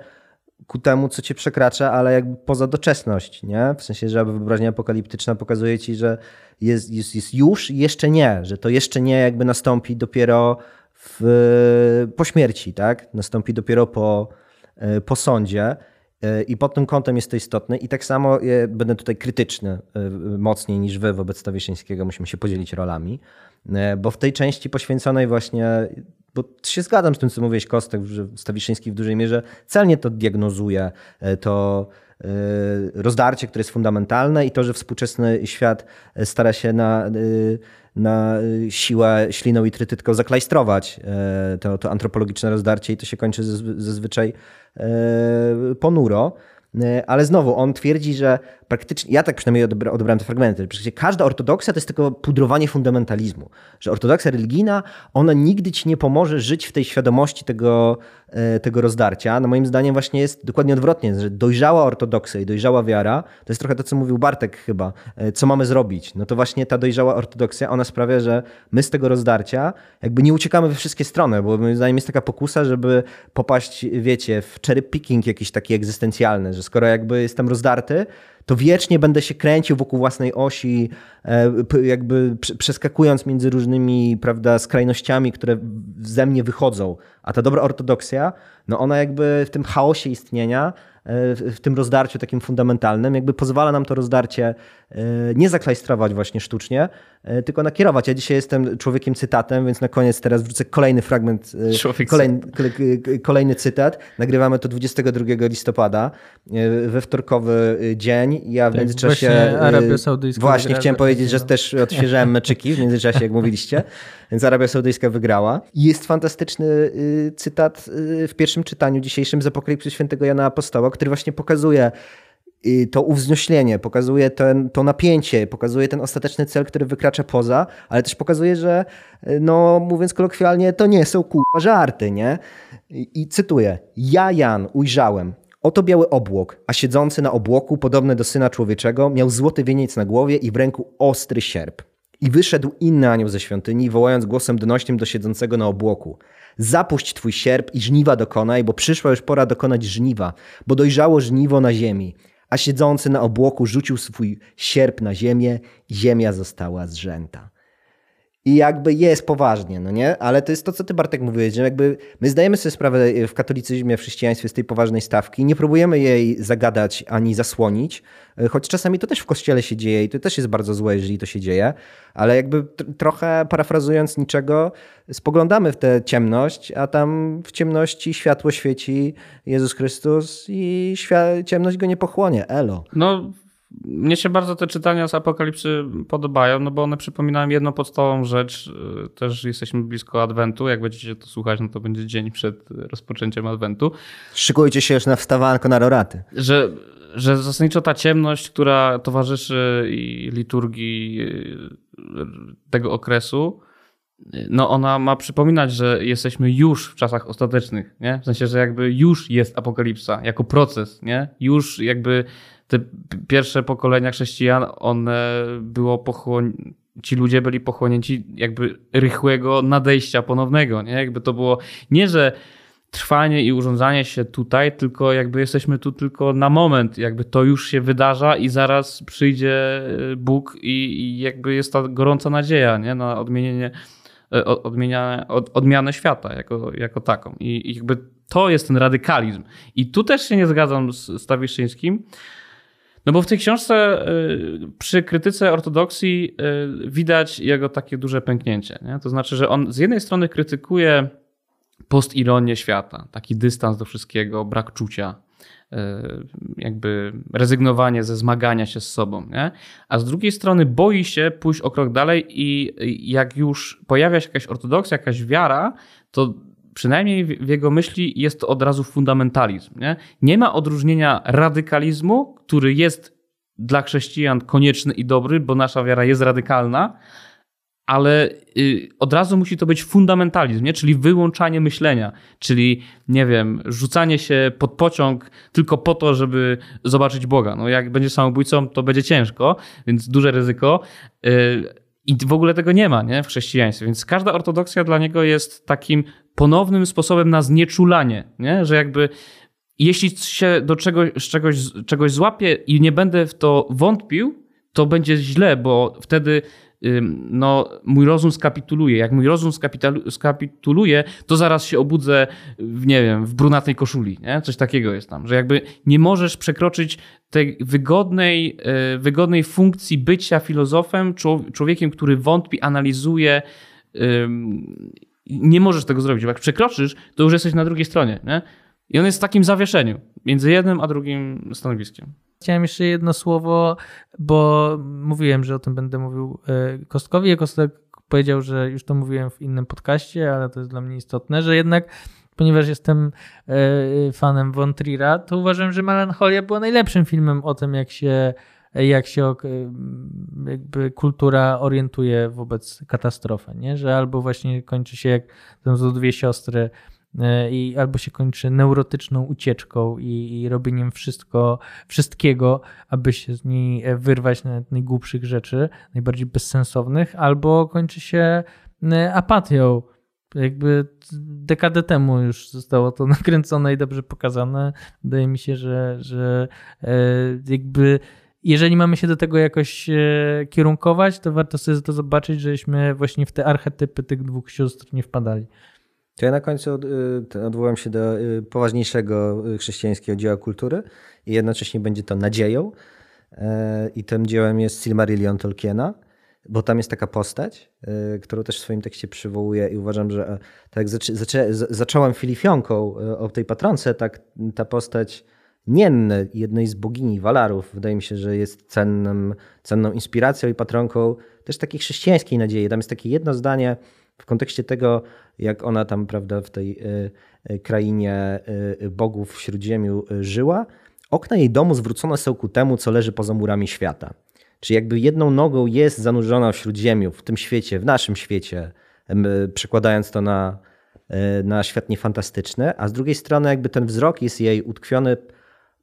ku temu, co cię przekracza, ale jakby poza doczesność, nie? W sensie, że wyobraźnia apokaliptyczna pokazuje ci, że jest, jest, jest już i jeszcze nie, że to jeszcze nie jakby nastąpi dopiero w, po śmierci, tak? Nastąpi dopiero po, e, po sądzie. E, I pod tym kątem jest to istotne. I tak samo będę tutaj krytyczny e, mocniej niż wy wobec Stawiszyńskiego. Musimy się podzielić rolami. E, bo w tej części poświęconej właśnie, bo się zgadzam z tym, co mówiłeś Kostek, że Stawiszyński w dużej mierze celnie to diagnozuje, e, to e, rozdarcie, które jest fundamentalne i to, że współczesny świat stara się na, na siłę śliną i trytytką zaklajstrować to, to antropologiczne rozdarcie i to się kończy zazwyczaj ponuro. Ale znowu, on twierdzi, że praktycznie, ja tak przynajmniej odebrałem te fragmenty, że każda ortodoksja to jest tylko pudrowanie fundamentalizmu. Że ortodoksja religijna, ona nigdy ci nie pomoże żyć w tej świadomości tego, e, tego rozdarcia. No moim zdaniem właśnie jest dokładnie odwrotnie, że dojrzała ortodoksja i dojrzała wiara, to jest trochę to, co mówił Bartek chyba, e, co mamy zrobić. No to właśnie ta dojrzała ortodoksja, ona sprawia, że my z tego rozdarcia jakby nie uciekamy we wszystkie strony, bo moim zdaniem jest taka pokusa, żeby popaść, wiecie, w cherry picking jakiś taki egzystencjalny, że skoro jakby jestem rozdarty, to wiecznie będę się kręcił wokół własnej osi, e, jakby przeskakując między różnymi prawda, skrajnościami, które ze mnie wychodzą. A ta dobra ortodoksja, no ona jakby w tym chaosie istnienia w tym rozdarciu takim fundamentalnym, jakby pozwala nam to rozdarcie e, nie zaklajstrować właśnie sztucznie, e, tylko nakierować. Ja dzisiaj jestem człowiekiem cytatem, więc na koniec teraz wrzucę kolejny fragment, e, kolejny, kolejny cytat. Nagrywamy to 22 listopada, we wtorkowy dzień. Ja w tak, międzyczasie... Właśnie Arabia Saudyjska Właśnie chciałem powiedzieć, że też odświeżałem meczyki w międzyczasie, jak mówiliście. Więc Arabia Saudyjska wygrała. Jest fantastyczny cytat w pierwszym czytaniu dzisiejszym z Apokalipsy Świętego Jana Apostoła, który właśnie pokazuje to uwznoślenie, pokazuje ten, to napięcie, pokazuje ten ostateczny cel, który wykracza poza, ale też pokazuje, że no mówiąc kolokwialnie, to nie są kurwa żarty, nie? I, I cytuję. Ja, Jan, ujrzałem, Oto biały obłok, a siedzący na obłoku, podobny do syna człowieczego, miał złoty wieniec na głowie i w ręku ostry sierp. I wyszedł inny anioł ze świątyni, wołając głosem donośnym do siedzącego na obłoku. Zapuść twój sierp i żniwa dokonaj, bo przyszła już pora dokonać żniwa, bo dojrzało żniwo na ziemi. A siedzący na obłoku rzucił swój sierp na ziemię ziemia została zrzęta. I jakby jest poważnie, no nie? Ale to jest to, co ty Bartek mówiłeś, że jakby my zdajemy sobie sprawę w katolicyzmie, w chrześcijaństwie z tej poważnej stawki, nie próbujemy jej zagadać ani zasłonić, choć czasami to też w kościele się dzieje i to też jest bardzo złe, jeżeli to się dzieje, ale jakby trochę parafrazując niczego, spoglądamy w tę ciemność, a tam w ciemności światło świeci Jezus Chrystus i ciemność go nie pochłonie. Elo. No mnie się bardzo te czytania z Apokalipsy podobają, no bo one przypominają jedną podstawową rzecz. Y, też jesteśmy blisko Adwentu. Jak będziecie to słuchać, no to będzie dzień przed rozpoczęciem Adwentu. Szykujcie się już na wstawanko na roraty. Że, że zasadniczo ta ciemność, która towarzyszy liturgii y, tego okresu, no ona ma przypominać, że jesteśmy już w czasach ostatecznych, nie? W sensie, że jakby już jest apokalipsa jako proces, nie? Już jakby te pierwsze pokolenia chrześcijan, one było pochłon... ci ludzie byli pochłonięci jakby rychłego nadejścia ponownego, nie? Jakby to było nie, że trwanie i urządzanie się tutaj, tylko jakby jesteśmy tu tylko na moment, jakby to już się wydarza i zaraz przyjdzie Bóg i, i jakby jest ta gorąca nadzieja, nie? Na odmienienie E, odmienia, od, odmianę świata jako, jako taką. I, I jakby to jest ten radykalizm. I tu też się nie zgadzam z Stawiszyńskim, no bo w tej książce e, przy krytyce ortodoksji e, widać jego takie duże pęknięcie. Nie? To znaczy, że on z jednej strony krytykuje postironię świata, taki dystans do wszystkiego, brak czucia, E, jakby rezygnowanie ze zmagania się z sobą, nie? a z drugiej strony boi się pójść o krok dalej i jak już pojawia się jakaś ortodoksja, jakaś wiara, to przynajmniej w jego myśli jest to od razu fundamentalizm. Nie, nie ma odróżnienia radykalizmu, który jest dla chrześcijan konieczny i dobry, bo nasza wiara jest radykalna, ale y, od razu musi to być fundamentalizm, nie? czyli wyłączanie myślenia, czyli nie wiem, rzucanie się pod pociąg tylko po to, żeby zobaczyć Boga. No jak będzie samobójcą, to będzie ciężko, więc duże ryzyko. I w ogóle tego nie ma nie? w chrześcijaństwie, więc każda ortodoksja dla niego jest takim ponownym sposobem na znieczulanie, nie? że jakby jeśli się do czegoś, czegoś, czegoś złapię i nie będę w to wątpił, to będzie źle, bo wtedy no, mój rozum skapituluje. Jak mój rozum skapituluje, to zaraz się obudzę, w, nie wiem, w brunatnej koszuli. Nie? Coś takiego jest tam, że jakby nie możesz przekroczyć tej wygodnej, e, wygodnej funkcji bycia filozofem, człowiekiem, który wątpi, analizuje. Nie możesz tego zrobić. Bo jak przekroczysz, to już jesteś na drugiej stronie. Nie? I on jest w takim zawieszeniu między jednym a drugim stanowiskiem. Chciałem jeszcze jedno słowo, bo mówiłem, że o tym będę mówił e, Kostkowi. Kostek powiedział, że już to mówiłem w innym podcaście, ale to jest dla mnie istotne, że jednak ponieważ jestem e, fanem Von Trier'a, to uważam, że Melancholia była najlepszym filmem o tym, jak się jak się e, jakby kultura orientuje wobec katastrofy, nie? że albo właśnie kończy się jak są dwie siostry E, i albo się kończy neurotyczną ucieczką i, i robieniem wszystko, wszystkiego, aby się z niej e, wyrwać na najgłupszych rzeczy, najbardziej bezsensownych, albo kończy się e, apatią. Jakby dekadę temu już zostało to nakręcone i dobrze pokazane. Wydaje mi się, że, że jakby jeżeli mamy się do tego jakoś e, kierunkować, to warto sobie to zobaczyć, żeśmy właśnie w te archetypy tych dwóch sióstr nie wpadali. To ja na końcu y, odwołam się do y, poważniejszego y, chrześcijańskiego dzieła kultury i jednocześnie będzie to nadzieją. E, I tym dziełem jest Silmarillion Tolkiena, bo tam jest taka postać, którą też w swoim tekście przywołuję i uważam, że e, tak zaczę, zaczę, zacząłem filifionką o tej patronce, tak ta postać Nienny, jednej z bogini Walarów, wydaje mi się, że jest cennym, cenną inspiracją i patronką też takiej chrześcijańskiej nadziei. Tam jest takie jedno zdanie w kontekście tego, jak ona tam prawda, w tej y, y, krainie y, bogów w Śródziemiu żyła. Okna jej domu zwrócone są ku temu, co leży poza murami świata. Czyli jakby jedną nogą jest zanurzona w Śródziemiu, w tym świecie, w naszym świecie, przekładając to na, na świat niefantastyczny, a z drugiej strony jakby ten wzrok jest jej utkwiony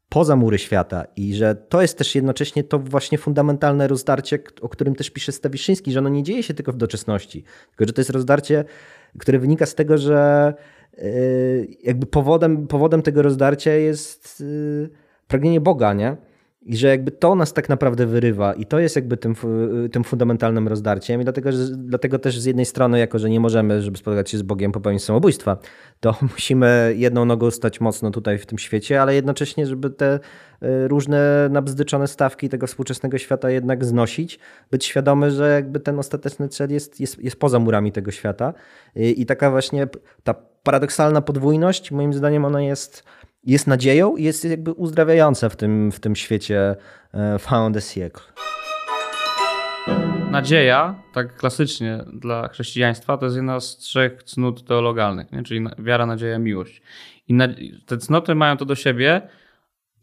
poza mury świata i że to jest też jednocześnie to właśnie fundamentalne rozdarcie, o którym też pisze Stawiszyński, że ono nie dzieje się tylko w doczesności, tylko że to jest rozdarcie, które wynika z tego, że y, jakby powodem, powodem tego rozdarcia jest y, pragnienie Boga, nie? I że jakby to nas tak naprawdę wyrywa i to jest jakby tym, tym fundamentalnym rozdarciem i dlatego, że, dlatego też z jednej strony, jako że nie możemy, żeby spotkać się z Bogiem, popełnić samobójstwa, to musimy jedną nogą stać mocno tutaj w tym świecie, ale jednocześnie, żeby te y, różne nabzdyczone stawki tego współczesnego świata jednak znosić, być świadomy, że jakby ten ostateczny cel jest, jest, jest poza murami tego świata. I, i taka właśnie ta paradoksalna podwójność, moim zdaniem ona jest jest nadzieją i jest jakby uzdrawiająca w tym, w tym świecie fin de siècle. Nadzieja, tak klasycznie dla chrześcijaństwa, to jest jedna z trzech cnót teologalnych, nie? czyli wiara, nadzieja, miłość. I te cnoty mają to do siebie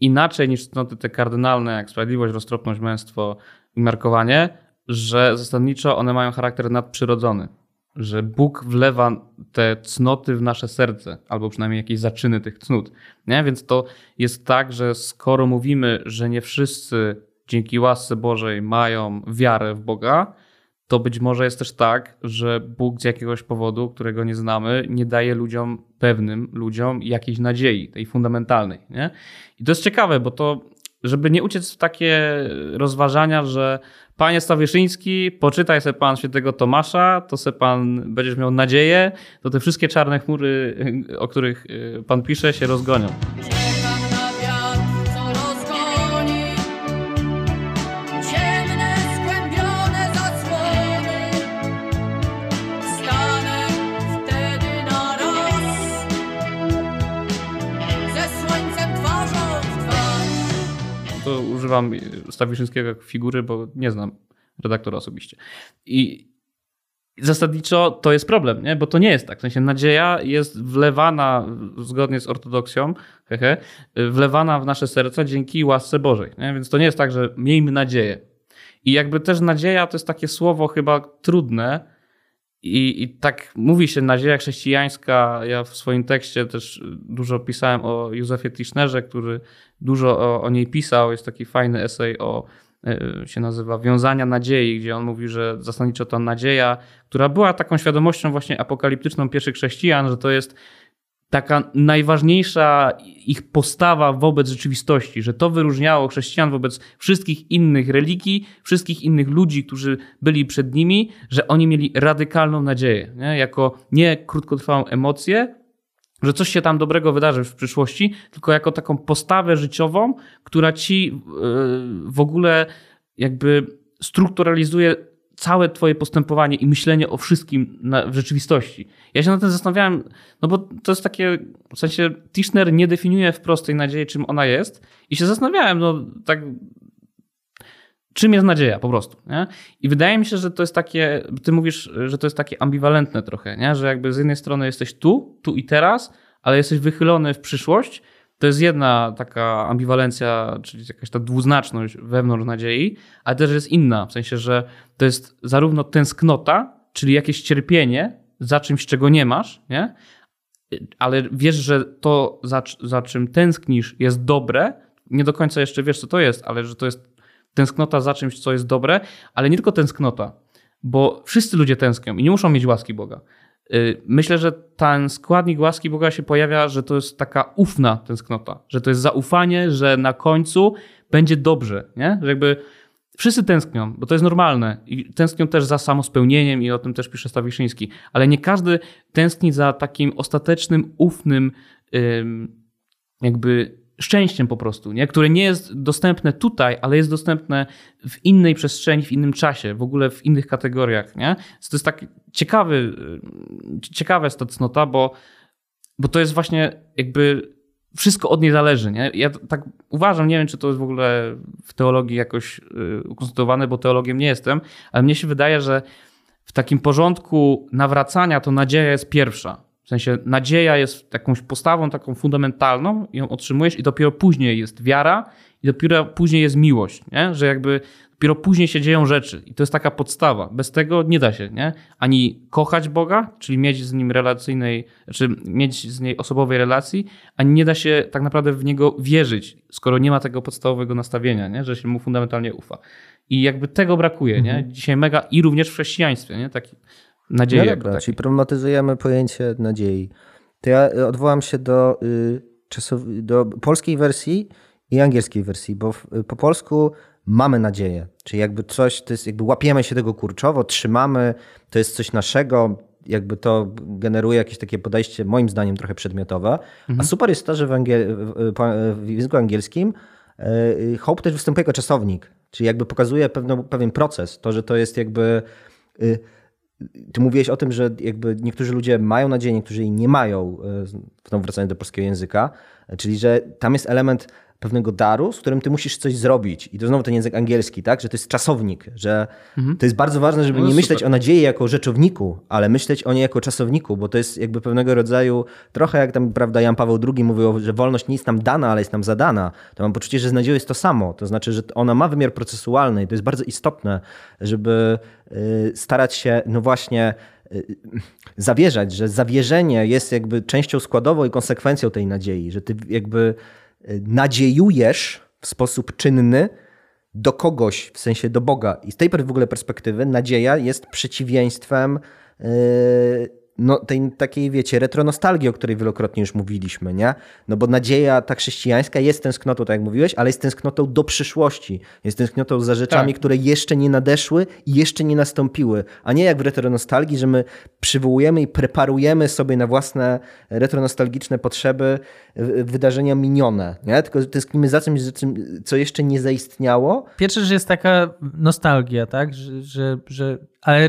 inaczej niż cnoty te kardynalne, jak sprawiedliwość, roztropność, męstwo i markowanie, że zasadniczo one mają charakter nadprzyrodzony że Bóg wlewa te cnoty w nasze serce, albo przynajmniej jakieś zaczyny tych cnót. Nie? Więc to jest tak, że skoro mówimy, że nie wszyscy dzięki łasce Bożej mają wiarę w Boga, to być może jest też tak, że Bóg z jakiegoś powodu, którego nie znamy, nie daje ludziom, pewnym ludziom, jakiejś nadziei, tej fundamentalnej. Nie? I to jest ciekawe, bo to, żeby nie uciec w takie rozważania, że Panie Stawiszyński, poczytaj sobie pan świętego Tomasza, to se pan będziesz miał nadzieję, to te wszystkie czarne chmury, o których y, pan pisze, się rozgonią. Używam Stawiszyńskiego figury, bo nie znam redaktora osobiście. I zasadniczo to jest problem, nie? bo to nie jest tak. W sensie nadzieja jest wlewana zgodnie z ortodoksją, hehe, wlewana w nasze serca dzięki łasce Bożej. Nie? Więc to nie jest tak, że miejmy nadzieję. I jakby też nadzieja to jest takie słowo chyba trudne, i, I tak mówi się nadzieja chrześcijańska. Ja w swoim tekście też dużo pisałem o Józefie Tischnerze, który dużo o, o niej pisał. Jest taki fajny esej o e, się nazywa Wiązania Nadziei, gdzie on mówi, że zasadniczo to nadzieja, która była taką świadomością właśnie apokaliptyczną pierwszych chrześcijan, że to jest taka najważniejsza ich postawa wobec rzeczywistości, że to wyróżniało chrześcijan wobec wszystkich innych religii, wszystkich innych ludzi, którzy byli przed nimi, że oni mieli radykalną nadzieję, nie? jako nie krótkotrwałą emocję, że coś się tam dobrego wydarzy w przyszłości, tylko jako taką postawę życiową, która ci e, w ogóle jakby strukturalizuje całe twoje postępowanie i myślenie o wszystkim na, w rzeczywistości. Ja się nad tym zastanawiałem, no bo to jest takie, w sensie Tischner nie definiuje w prostej nadziei, czym ona jest i się zastanawiałem, no tak czym jest nadzieja po prostu. Nie? I wydaje mi się, że to jest takie, ty mówisz, że to jest takie ambiwalentne trochę, nie? że jakby z jednej strony jesteś tu, tu i teraz, ale jesteś wychylony w przyszłość, to jest jedna taka ambiwalencja, czyli jakaś ta dwuznaczność wewnątrz nadziei, ale też jest inna, w sensie, że to jest zarówno tęsknota, czyli jakieś cierpienie za czymś, czego nie masz, nie? ale wiesz, że to, za, za czym tęsknisz, jest dobre. Nie do końca jeszcze wiesz, co to jest, ale że to jest tęsknota za czymś, co jest dobre, ale nie tylko tęsknota, bo wszyscy ludzie tęsknią i nie muszą mieć łaski Boga. Y, myślę, że ten składnik łaski Boga się pojawia, że to jest taka ufna tęsknota, że to jest zaufanie, że na końcu będzie dobrze, nie? Że jakby wszyscy tęsknią, bo to jest normalne i tęsknią też za samospełnieniem i o tym też pisze Stawiszyński, ale nie każdy tęskni za takim ostatecznym, ufnym jakby szczęściem po prostu, nie? które nie jest dostępne tutaj, ale jest dostępne w innej przestrzeni, w innym czasie, w ogóle w innych kategoriach. Nie? To jest tak ciekawy, ciekawa jest ta cnota, bo, bo to jest właśnie jakby wszystko od niej zależy. Nie? Ja tak uważam, nie wiem, czy to jest w ogóle w teologii jakoś y, ukonstytuowane, bo teologiem nie jestem, ale mnie się wydaje, że w takim porządku nawracania to nadzieja jest pierwsza. W sensie nadzieja jest jakąś postawą taką fundamentalną, ją otrzymujesz i dopiero później jest wiara i dopiero później jest miłość, nie? że jakby dopiero później się dzieją rzeczy i to jest taka podstawa. Bez tego nie da się nie? ani kochać Boga, czyli mieć z Nim relacyjnej, czy mieć z niej osobowej relacji, ani nie da się tak naprawdę w Niego wierzyć, skoro nie ma tego podstawowego nastawienia, nie? że się Mu fundamentalnie ufa. I jakby tego brakuje, nie? Mhm. Dzisiaj mega i również w chrześcijaństwie, nie? Taki Nadzieję. No dobra, czyli problematyzujemy pojęcie nadziei. To ja y, odwołam się do, y, do polskiej wersji i angielskiej wersji, bo w, y, po polsku mamy nadzieję. Czyli jakby coś, to jest jakby łapiemy się tego kurczowo, trzymamy, to jest coś naszego, jakby to generuje jakieś takie podejście, moim zdaniem, trochę przedmiotowe. Mhm. A super jest to, że w, angiel, w, w języku angielskim hope też występuje jako czasownik, czyli jakby pokazuje pewną, pewien proces, to, że to jest jakby ty mówiłeś o tym, że jakby niektórzy ludzie mają nadzieję, niektórzy jej nie mają, w tą wracając do polskiego języka, czyli że tam jest element pewnego daru, z którym ty musisz coś zrobić. I to znowu ten język angielski, tak? Że to jest czasownik, że mhm. to jest bardzo ważne, żeby no nie myśleć super. o nadziei jako rzeczowniku, ale myśleć o niej jako czasowniku, bo to jest jakby pewnego rodzaju, trochę jak tam, prawda, Jan Paweł II mówił, że wolność nie jest nam dana, ale jest nam zadana. To mam poczucie, że z nadzieją jest to samo. To znaczy, że ona ma wymiar procesualny i to jest bardzo istotne, żeby y, starać się, no właśnie, y, zawierzać, że zawierzenie jest jakby częścią składową i konsekwencją tej nadziei, że ty jakby nadziejujesz w sposób czynny do kogoś, w sensie do Boga. I z tej w ogóle perspektywy nadzieja jest przeciwieństwem yy, no, tej takiej, wiecie, retronostalgii, o której wielokrotnie już mówiliśmy, nie? No bo nadzieja ta chrześcijańska jest tęsknotą, tak jak mówiłeś, ale jest tęsknotą do przyszłości. Jest tęsknotą za rzeczami, tak. które jeszcze nie nadeszły i jeszcze nie nastąpiły. A nie jak w retronostalgii, że my przywołujemy i preparujemy sobie na własne retronostalgiczne potrzeby wydarzenia minione, nie? Tylko tęsknimy za czymś, co jeszcze nie zaistniało. Pierwsze, że jest taka nostalgia, tak? Że, że, że ale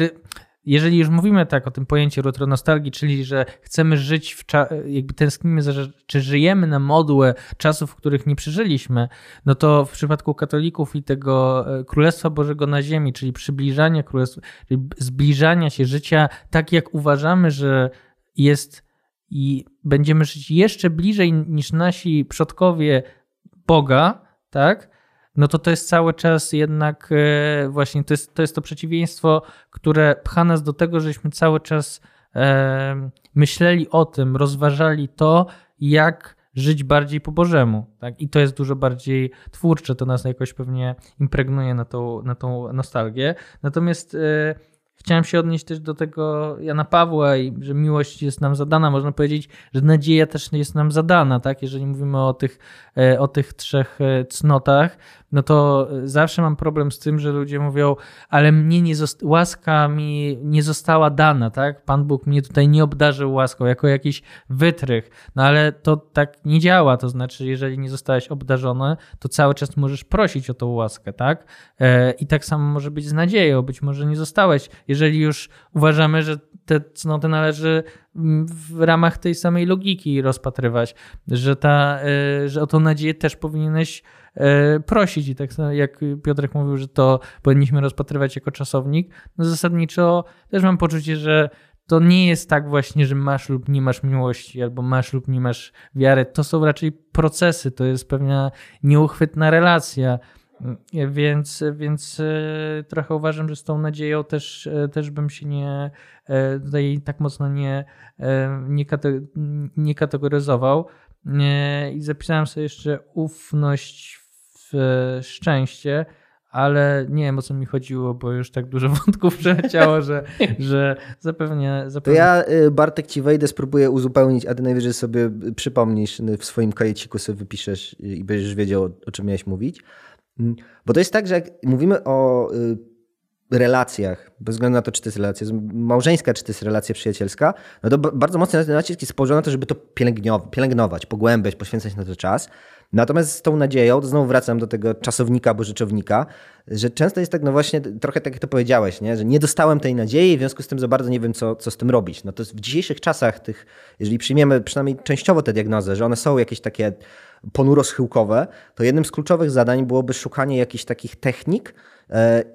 jeżeli już mówimy tak o tym pojęciu retronostalgii, czyli że chcemy żyć w jakby tęsknimy za, czy żyjemy na modłę czasów, których nie przeżyliśmy, no to w przypadku katolików i tego e, Królestwa Bożego na ziemi, czyli przybliżania królestwa, czyli zbliżania się życia tak jak uważamy, że jest i będziemy żyć jeszcze bliżej niż nasi przodkowie Boga, tak? No to to jest cały czas jednak e, właśnie, to jest to, jest to przeciwieństwo, które pcha nas do tego, żeśmy cały czas e, myśleli o tym, rozważali to, jak żyć bardziej po Bożemu. Tak? I to jest dużo bardziej twórcze, to nas jakoś pewnie impregnuje na tą, na tą nostalgię. Natomiast e, Chciałem się odnieść też do tego Jana Pawła i że miłość jest nam zadana. Można powiedzieć, że nadzieja też jest nam zadana, tak? Jeżeli mówimy o tych, o tych trzech cnotach, no to zawsze mam problem z tym, że ludzie mówią, ale mnie nie łaska mi nie została dana, tak? Pan Bóg mnie tutaj nie obdarzył łaską, jako jakiś wytrych. No ale to tak nie działa, to znaczy, jeżeli nie zostałeś obdarzony, to cały czas możesz prosić o tą łaskę, tak? E, I tak samo może być z nadzieją, być może nie zostałeś, jeżeli już uważamy, że te cnoty należy w ramach tej samej logiki rozpatrywać, że, ta, e, że o tą nadzieję też powinieneś prosić. I tak jak Piotrek mówił, że to powinniśmy rozpatrywać jako czasownik, no zasadniczo też mam poczucie, że to nie jest tak właśnie, że masz lub nie masz miłości, albo masz lub nie masz wiary. To są raczej procesy, to jest pewna nieuchwytna relacja. Więc, więc e, trochę uważam, że z tą nadzieją też, e, też bym się nie tutaj tak mocno nie, nie, nie kategoryzował. I zapisałem sobie jeszcze ufność szczęście, ale nie wiem o co mi chodziło, bo już tak dużo wątków przeleciało, że, że zapewne, zapewne... To ja, y, Bartek, ci wejdę, spróbuję uzupełnić, a ty najwyżej sobie przypomnisz, y, w swoim kajeciku sobie wypiszesz i będziesz wiedział, o czym miałeś mówić. Mm, bo to jest tak, że jak mówimy o relacjach, bez względu na to, czy to jest relacja małżeńska, czy to jest relacja przyjacielska, no to bardzo mocny nacisk jest położony na to, żeby to pielęgnować, pogłębiać, poświęcać na to czas. Natomiast z tą nadzieją, to znowu wracam do tego czasownika albo rzeczownika, że często jest tak, no właśnie, trochę tak jak to powiedziałeś, nie? że nie dostałem tej nadziei w związku z tym za bardzo nie wiem, co, co z tym robić. No to w dzisiejszych czasach tych, jeżeli przyjmiemy przynajmniej częściowo te diagnozy, że one są jakieś takie ponuro-schyłkowe, to jednym z kluczowych zadań byłoby szukanie jakichś takich technik,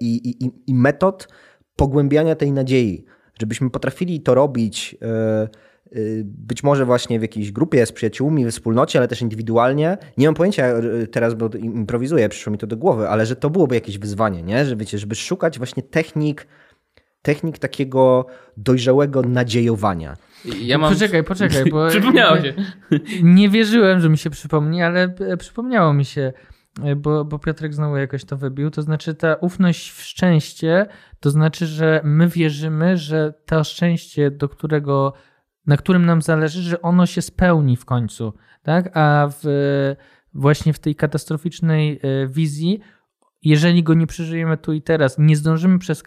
i, i, i metod pogłębiania tej nadziei, żebyśmy potrafili to robić e, e, być może właśnie w jakiejś grupie z przyjaciółmi, w wspólnocie, ale też indywidualnie. Nie mam pojęcia teraz, bo improwizuję, przyszło mi to do głowy, ale że to byłoby jakieś wyzwanie, nie? Że wiecie, żeby szukać właśnie technik, technik takiego dojrzałego nadziejowania. Ja mam... Poczekaj, poczekaj, bo przypomniało się. Nie wierzyłem, że mi się przypomni, ale przypomniało mi się E, bo, bo Piotrek znowu jakoś to wybił. To znaczy, ta ufność w szczęście, to znaczy, że my wierzymy, że to szczęście, do którego, na którym nam zależy, że ono się spełni w końcu. Tak? A w, właśnie w tej katastroficznej e, wizji jeżeli go nie przeżyjemy tu i teraz, nie zdążymy przez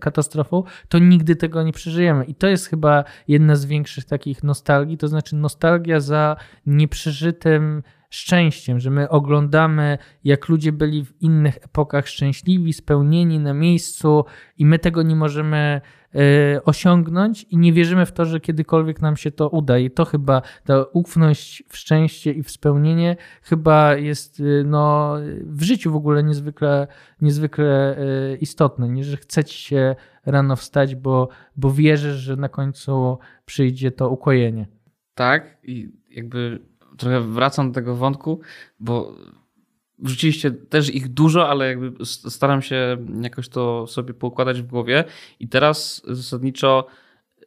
katastrofę, to nigdy tego nie przeżyjemy. I to jest chyba jedna z większych takich nostalgii, to znaczy nostalgia za nieprzeżytym szczęściem, że my oglądamy, jak ludzie byli w innych epokach szczęśliwi, spełnieni na miejscu i my tego nie możemy y, osiągnąć i nie wierzymy w to, że kiedykolwiek nam się to uda. I to chyba ta ufność w szczęście i w spełnienie chyba jest y, no, w życiu w ogóle niezwykle, niezwykle y, istotne. Nie, że chce ci się rano wstać, bo, bo wierzysz, że na końcu przyjdzie to ukojenie. Tak, i jakby trochę wracam do tego wątku, bo wrzuciliście też ich dużo, ale jakby staram się jakoś to sobie poukładać w głowie. I teraz zasadniczo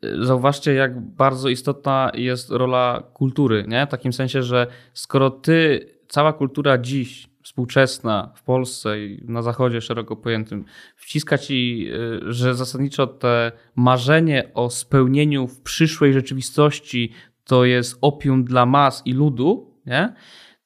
y, zauważcie, jak bardzo istotna jest rola kultury, nie? W takim sensie, że skoro ty, cała kultura dziś, współczesna w Polsce i na Zachodzie szeroko pojętym, wciska ci, y, że zasadniczo te marzenie o spełnieniu w przyszłej rzeczywistości to jest opium dla mas i ludu, nie?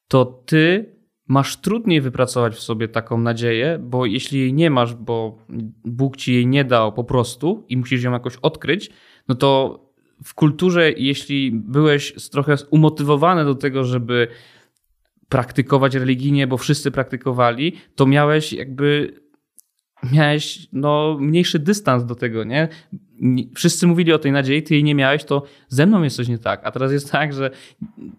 to ty masz trudniej wypracować w sobie taką nadzieję, bo jeśli jej nie masz, bo Bóg ci jej nie dał po prostu i musisz ją jakoś odkryć, no to w kulturze, jeśli byłeś trochę umotywowany do tego, żeby praktykować religijnie, bo wszyscy praktykowali, to miałeś jakby miałeś no, mniejszy dystans do tego, nie? Wszyscy mówili o tej nadziei, ty jej nie miałeś, to ze mną jest coś nie tak. A teraz jest tak, że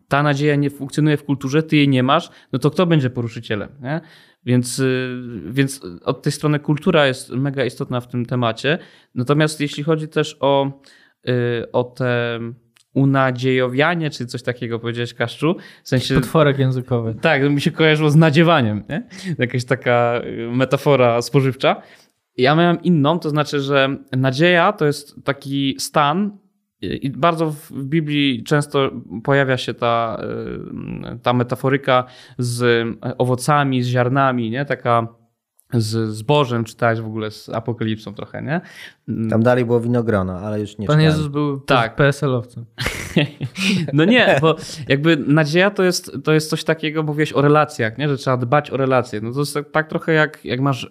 ta nadzieja nie funkcjonuje w kulturze, ty jej nie masz, no to kto będzie poruszycielem, nie? Więc, y, więc od tej strony kultura jest mega istotna w tym temacie. Natomiast jeśli chodzi też o, y, o te unadziejowianie, czy coś takiego powiedziałeś, Kaszczu. W sensie... Potworek językowy. Tak, mi się kojarzyło z nadziewaniem, nie? Jakaś taka y, metafora spożywcza. Ja miałem inną, to znaczy, że nadzieja to jest taki stan, i bardzo w Biblii często pojawia się ta, y, ta metaforyka z owocami, z ziarnami, nie? Taka z zbożem czytałeś w ogóle z apokalipsą trochę, nie? Tam dalej było winogrono, ale już nie Pan czytałem. Jezus był tak. PSL-owcem. no nie, bo jakby nadzieja to jest, to jest coś takiego, mówiłeś o relacjach, nie? że trzeba dbać o relacje. No to jest tak, tak trochę jak, jak masz e,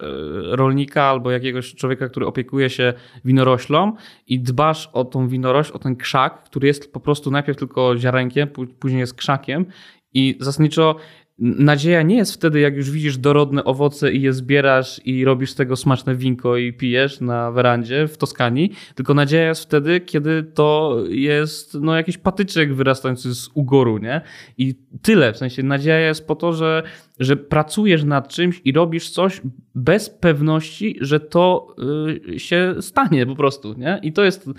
rolnika albo jakiegoś człowieka, który opiekuje się winoroślą i dbasz o tą winorośl, o ten krzak, który jest po prostu najpierw tylko ziarenkiem, później jest krzakiem i zasadniczo Nadzieja nie jest wtedy, jak już widzisz dorodne owoce i je zbierasz i robisz z tego smaczne winko i pijesz na werandzie w Toskanii, tylko nadzieja jest wtedy, kiedy to jest no, jakiś patyczek wyrastający z ugoru, nie? I tyle, w sensie nadzieja jest po to, że, że pracujesz nad czymś i robisz coś bez pewności, że to y, się stanie po prostu, nie? I to jest,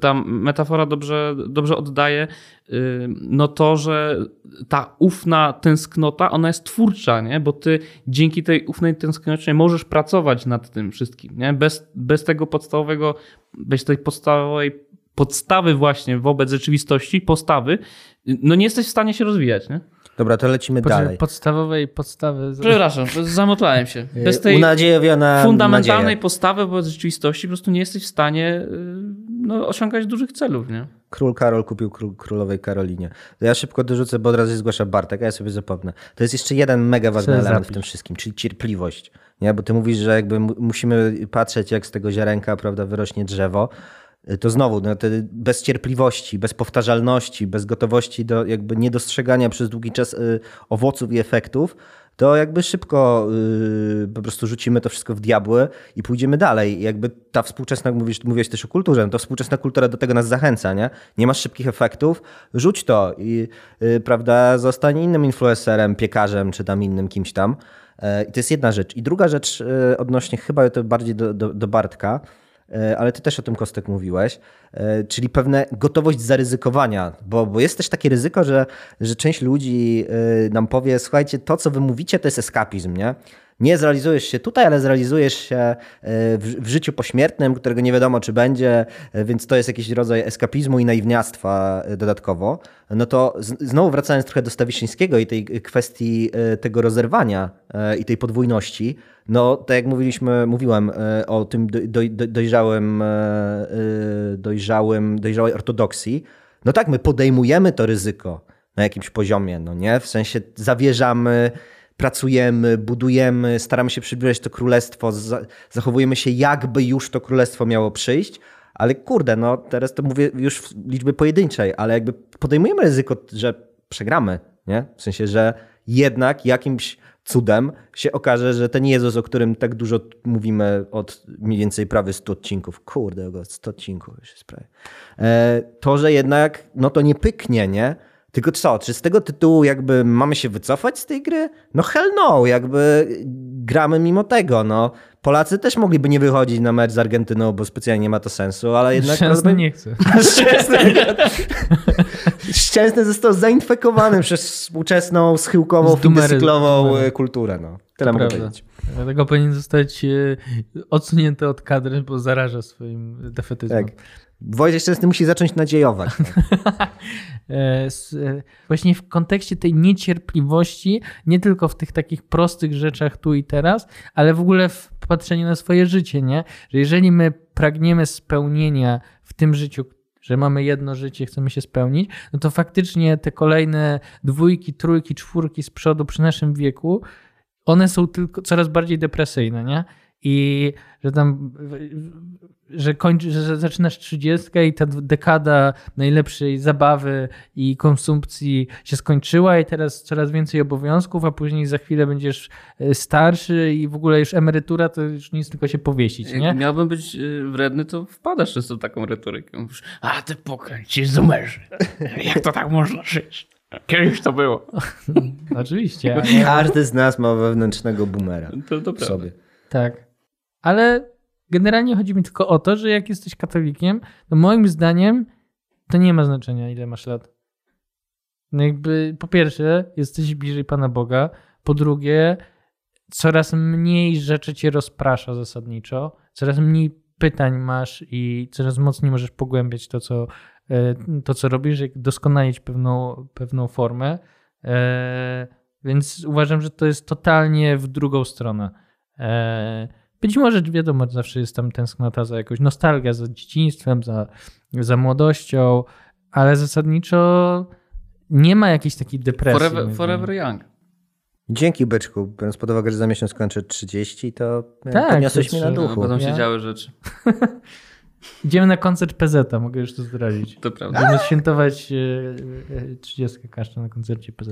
ta metafora dobrze, dobrze oddaje y, no to, że ta ufna tęsknota, ona jest twórcza, nie? Bo ty dzięki tej ufnej tęsknocie możesz pracować nad tym wszystkim, nie? Bez, bez tego podstawowego, bez tej podstawowej podstawy właśnie wobec rzeczywistości, postawy, no nie jesteś w stanie się rozwijać, nie? Dobra, to lecimy Poczekaj, dalej. Podstawowej podstawy. Przepraszam, zamotałem się. Bez tej Unadziejowiona fundamentalnej nadzieja. postawy wobec rzeczywistości po prostu nie jesteś w stanie yy, no, osiągać dużych celów, nie? Król Karol kupił król, królowej Karolinie. To ja szybko dorzucę, bo od razu się zgłasza Bartek, a ja sobie zapomnę. To jest jeszcze jeden mega ważny Chcę element w zapić. tym wszystkim, czyli cierpliwość. Nie? Bo ty mówisz, że jakby mu- musimy patrzeć, jak z tego ziarenka prawda, wyrośnie drzewo. Y, To znowu, no, te bez cierpliwości, bez powtarzalności, bez gotowości do jakby niedostrzegania przez długi czas y, owoców i efektów, to jakby szybko y, po prostu rzucimy to wszystko w diabły i pójdziemy dalej. I Jakby ta współczesna, mówisz, mówiłeś też o kulturze, no to współczesna kultura do tego nas zachęca, nie? Nie masz szybkich efektów, rzuć to i prawda, zostań innym influencerem, piekarzem czy tam innym kimś tam. I to jest jedna rzecz. I druga rzecz odnośnie chyba to bardziej do, do, do Bartka, ale ty też o tym Kostek mówiłeś, e, czyli pewna gotowość zaryzykowania, bo, bo jest też takie ryzyko, że, że część ludzi e, nam powie, słuchajcie, to co wy mówicie to jest eskapizm, nie? Nie zrealizujesz się tutaj, ale zrealizujesz się e, w, w życiu pośmiertnym, którego nie wiadomo czy będzie, e, więc to jest jakiś rodzaj eskapizmu i naiwniactwa e, dodatkowo. No to z, znowu wracając trochę do Stawiszyńskiego i tej kwestii e, tego rozerwania e, i tej podwójności, no tak jak mówiliśmy, mówiłem e, o tym do, do, do, dojrzałym, e, e, dojrzałym, dojrzałej ortodoksji, no tak, my podejmujemy to ryzyko na jakimś poziomie, no nie? W sensie zawierzamy, pracujemy, budujemy, staramy się przybliżyć to królestwo, za, zachowujemy się jakby już to królestwo miało przyjść, ale kurde, no teraz to mówię już w liczbie pojedynczej, ale jakby podejmujemy ryzyko, że przegramy, nie? W sensie, że jednak jakimś cudem się okaże, że ten Jezus, o którym tak dużo mówimy od mniej więcej prawie 100 odcinków, kurde, go 100 odcinków już jest prawie, to, że jednak no to nie pyknie, nie? Tylko co, czy z tego tytułu jakby mamy się wycofać z tej gry? No hell no, jakby gramy mimo tego, no. Polacy też mogliby nie wychodzić na mecz z Argentyną, bo specjalnie nie ma to sensu, ale jednak... Szczęsny nie chce. Szczęsny, Szczęsny został zainfekowany przez współczesną, schyłkową, dumery. e, kulturę. No. Tyle mogę powiedzieć. Dlatego powinien zostać e, odsunięty od kadry, bo zaraża swoim defetyzmem. Tak. Wojciech Szczęsny musi zacząć nadziejować. E, Właśnie w kontekście tej niecierpliwości, nie tylko w tych takich prostych rzeczach tu i teraz, ale w ogóle w patrzeniu na swoje życie, nie? Że jeżeli my pragniemy spełnienia w tym życiu, że mamy jedno życie, chcemy się spełnić, no to faktycznie te kolejne dwójki, trójki, czwórki z przodu przy naszym wieku, one są tylko coraz bardziej depresyjne, nie? I że tam, że kończy, że zaczynasz 30 i ta dekada najlepszej zabawy i konsumpcji się skończyła i teraz coraz więcej obowiązków, a później za chwilę będziesz e, starszy i w ogóle już emerytura, to już nic tylko się powiesić, Jak nie? miałbym być y, wredny, to wpadasz często w taką retorykę. Mówisz, a ty pokręcisz zumerzy. Jak to tak można żyć? Kiedyś to było. Oczywiście. Każdy z nas ma wewnętrznego boomera To, to w prawda. sobie. Tak. Ale generalnie chodzi mi tylko o to, że jak jesteś katolikiem, to moim zdaniem to nie ma znaczenia, ile masz lat. No jakby, po pierwsze, jesteś bliżej Pana Boga. Po drugie, coraz mniej rzeczy cię rozprasza zasadniczo. Coraz mniej pytań masz i coraz mocniej możesz pogłębiać to, co, e, to, co robisz, jak doskonalić pewną, pewną formę. E, Więc uważam, że to jest totalnie w drugą stronę. E, Być może, wiadomo, zawsze jest tam tęsknota za jakąś nostalgia, za dzieciństwem, za, za młodością, ale zasadniczo nie ma jakiejś takiej depresji. Forever, forever young. Dzięki byczku, biorąc pod uwagę, że za miesiąc kończę 30, to Tak, tak, podniosłeś mnie na trzy- duchu. Będą Ja? się działy rzeczy. Idziemy na koncert PZ, mogę już to zdradzić. To prawda. Będziemy świętować e, e, 30 kaszczę na koncercie PZ.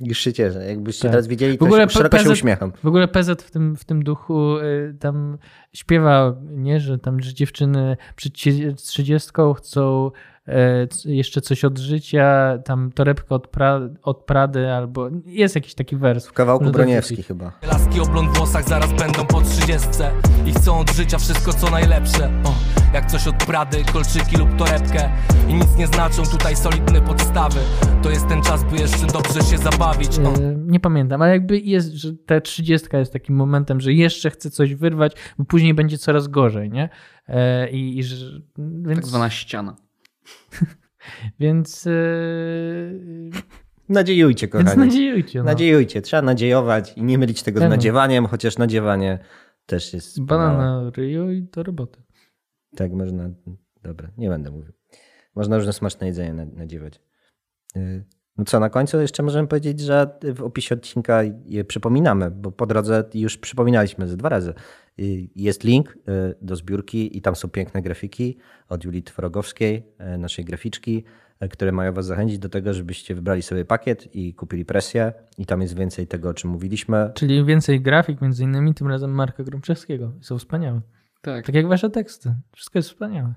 Już się cieszę. Jakbyście Tak. teraz widzieli, W to ogóle się, szeroko się uśmiecham. W ogóle PZ w tym, w tym duchu y, tam śpiewa, nie, że tam, że dziewczyny przed 30 chcą e, jeszcze coś od życia, tam torebkę od, pra, od Prady, albo jest jakiś taki wers. W kawałku Broniewski chyba. Laski o blond włosach zaraz będą po trzydziestce I chcą od życia wszystko co najlepsze o, Jak coś od Prady, kolczyki lub torebkę I nic nie znaczą tutaj solidne podstawy To jest ten czas by jeszcze dobrze się zabawić o. E, Nie pamiętam, ale jakby jest, że ta 30 jest takim momentem, że jeszcze chce coś wyrwać, bo później będzie coraz gorzej, nie? E, I, i że, więc, Tak zwana ściana. Więc yy, Nadziejujcie, kochani. Więc nadziejujcie. No. Nadziejujcie, trzeba nadziejować i nie mylić tego z nadziewaniem, chociaż nadziewanie też jest wspaniałe. Banan na ryju i do roboty. Tak, można. Dobra, nie będę mówił. Można różne smaczne jedzenie na- nadziewać. Y, No co, na końcu jeszcze możemy powiedzieć, że w opisie odcinka je przypominamy, bo po drodze już przypominaliśmy ze dwa razy. Y, Jest link y, do zbiórki i tam są piękne grafiki od Julii Tworogowskiej, naszej graficzki, które mają was zachęcić do tego, żebyście wybrali sobie pakiet i kupili presję i tam jest więcej tego, o czym mówiliśmy. Czyli więcej grafik, między innymi tym razem Marka Gromczewskiego. Są wspaniałe. Tak. Tak jak wasze teksty. Wszystko jest wspaniałe.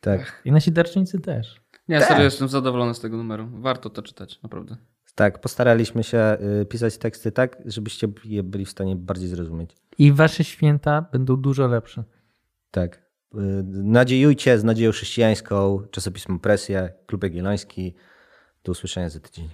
Tak. I nasi darczyńcy też. Ja serio jestem zadowolony z tego numeru. Warto to czytać, naprawdę. Tak, postaraliśmy się y, pisać teksty tak, żebyście je byli w stanie bardziej zrozumieć. I wasze święta będą dużo lepsze. Tak. Y, Nadziejujcie z nadzieją chrześcijańską, czasopismo Presja, Klub Jagielloński. Do usłyszenia za tydzień.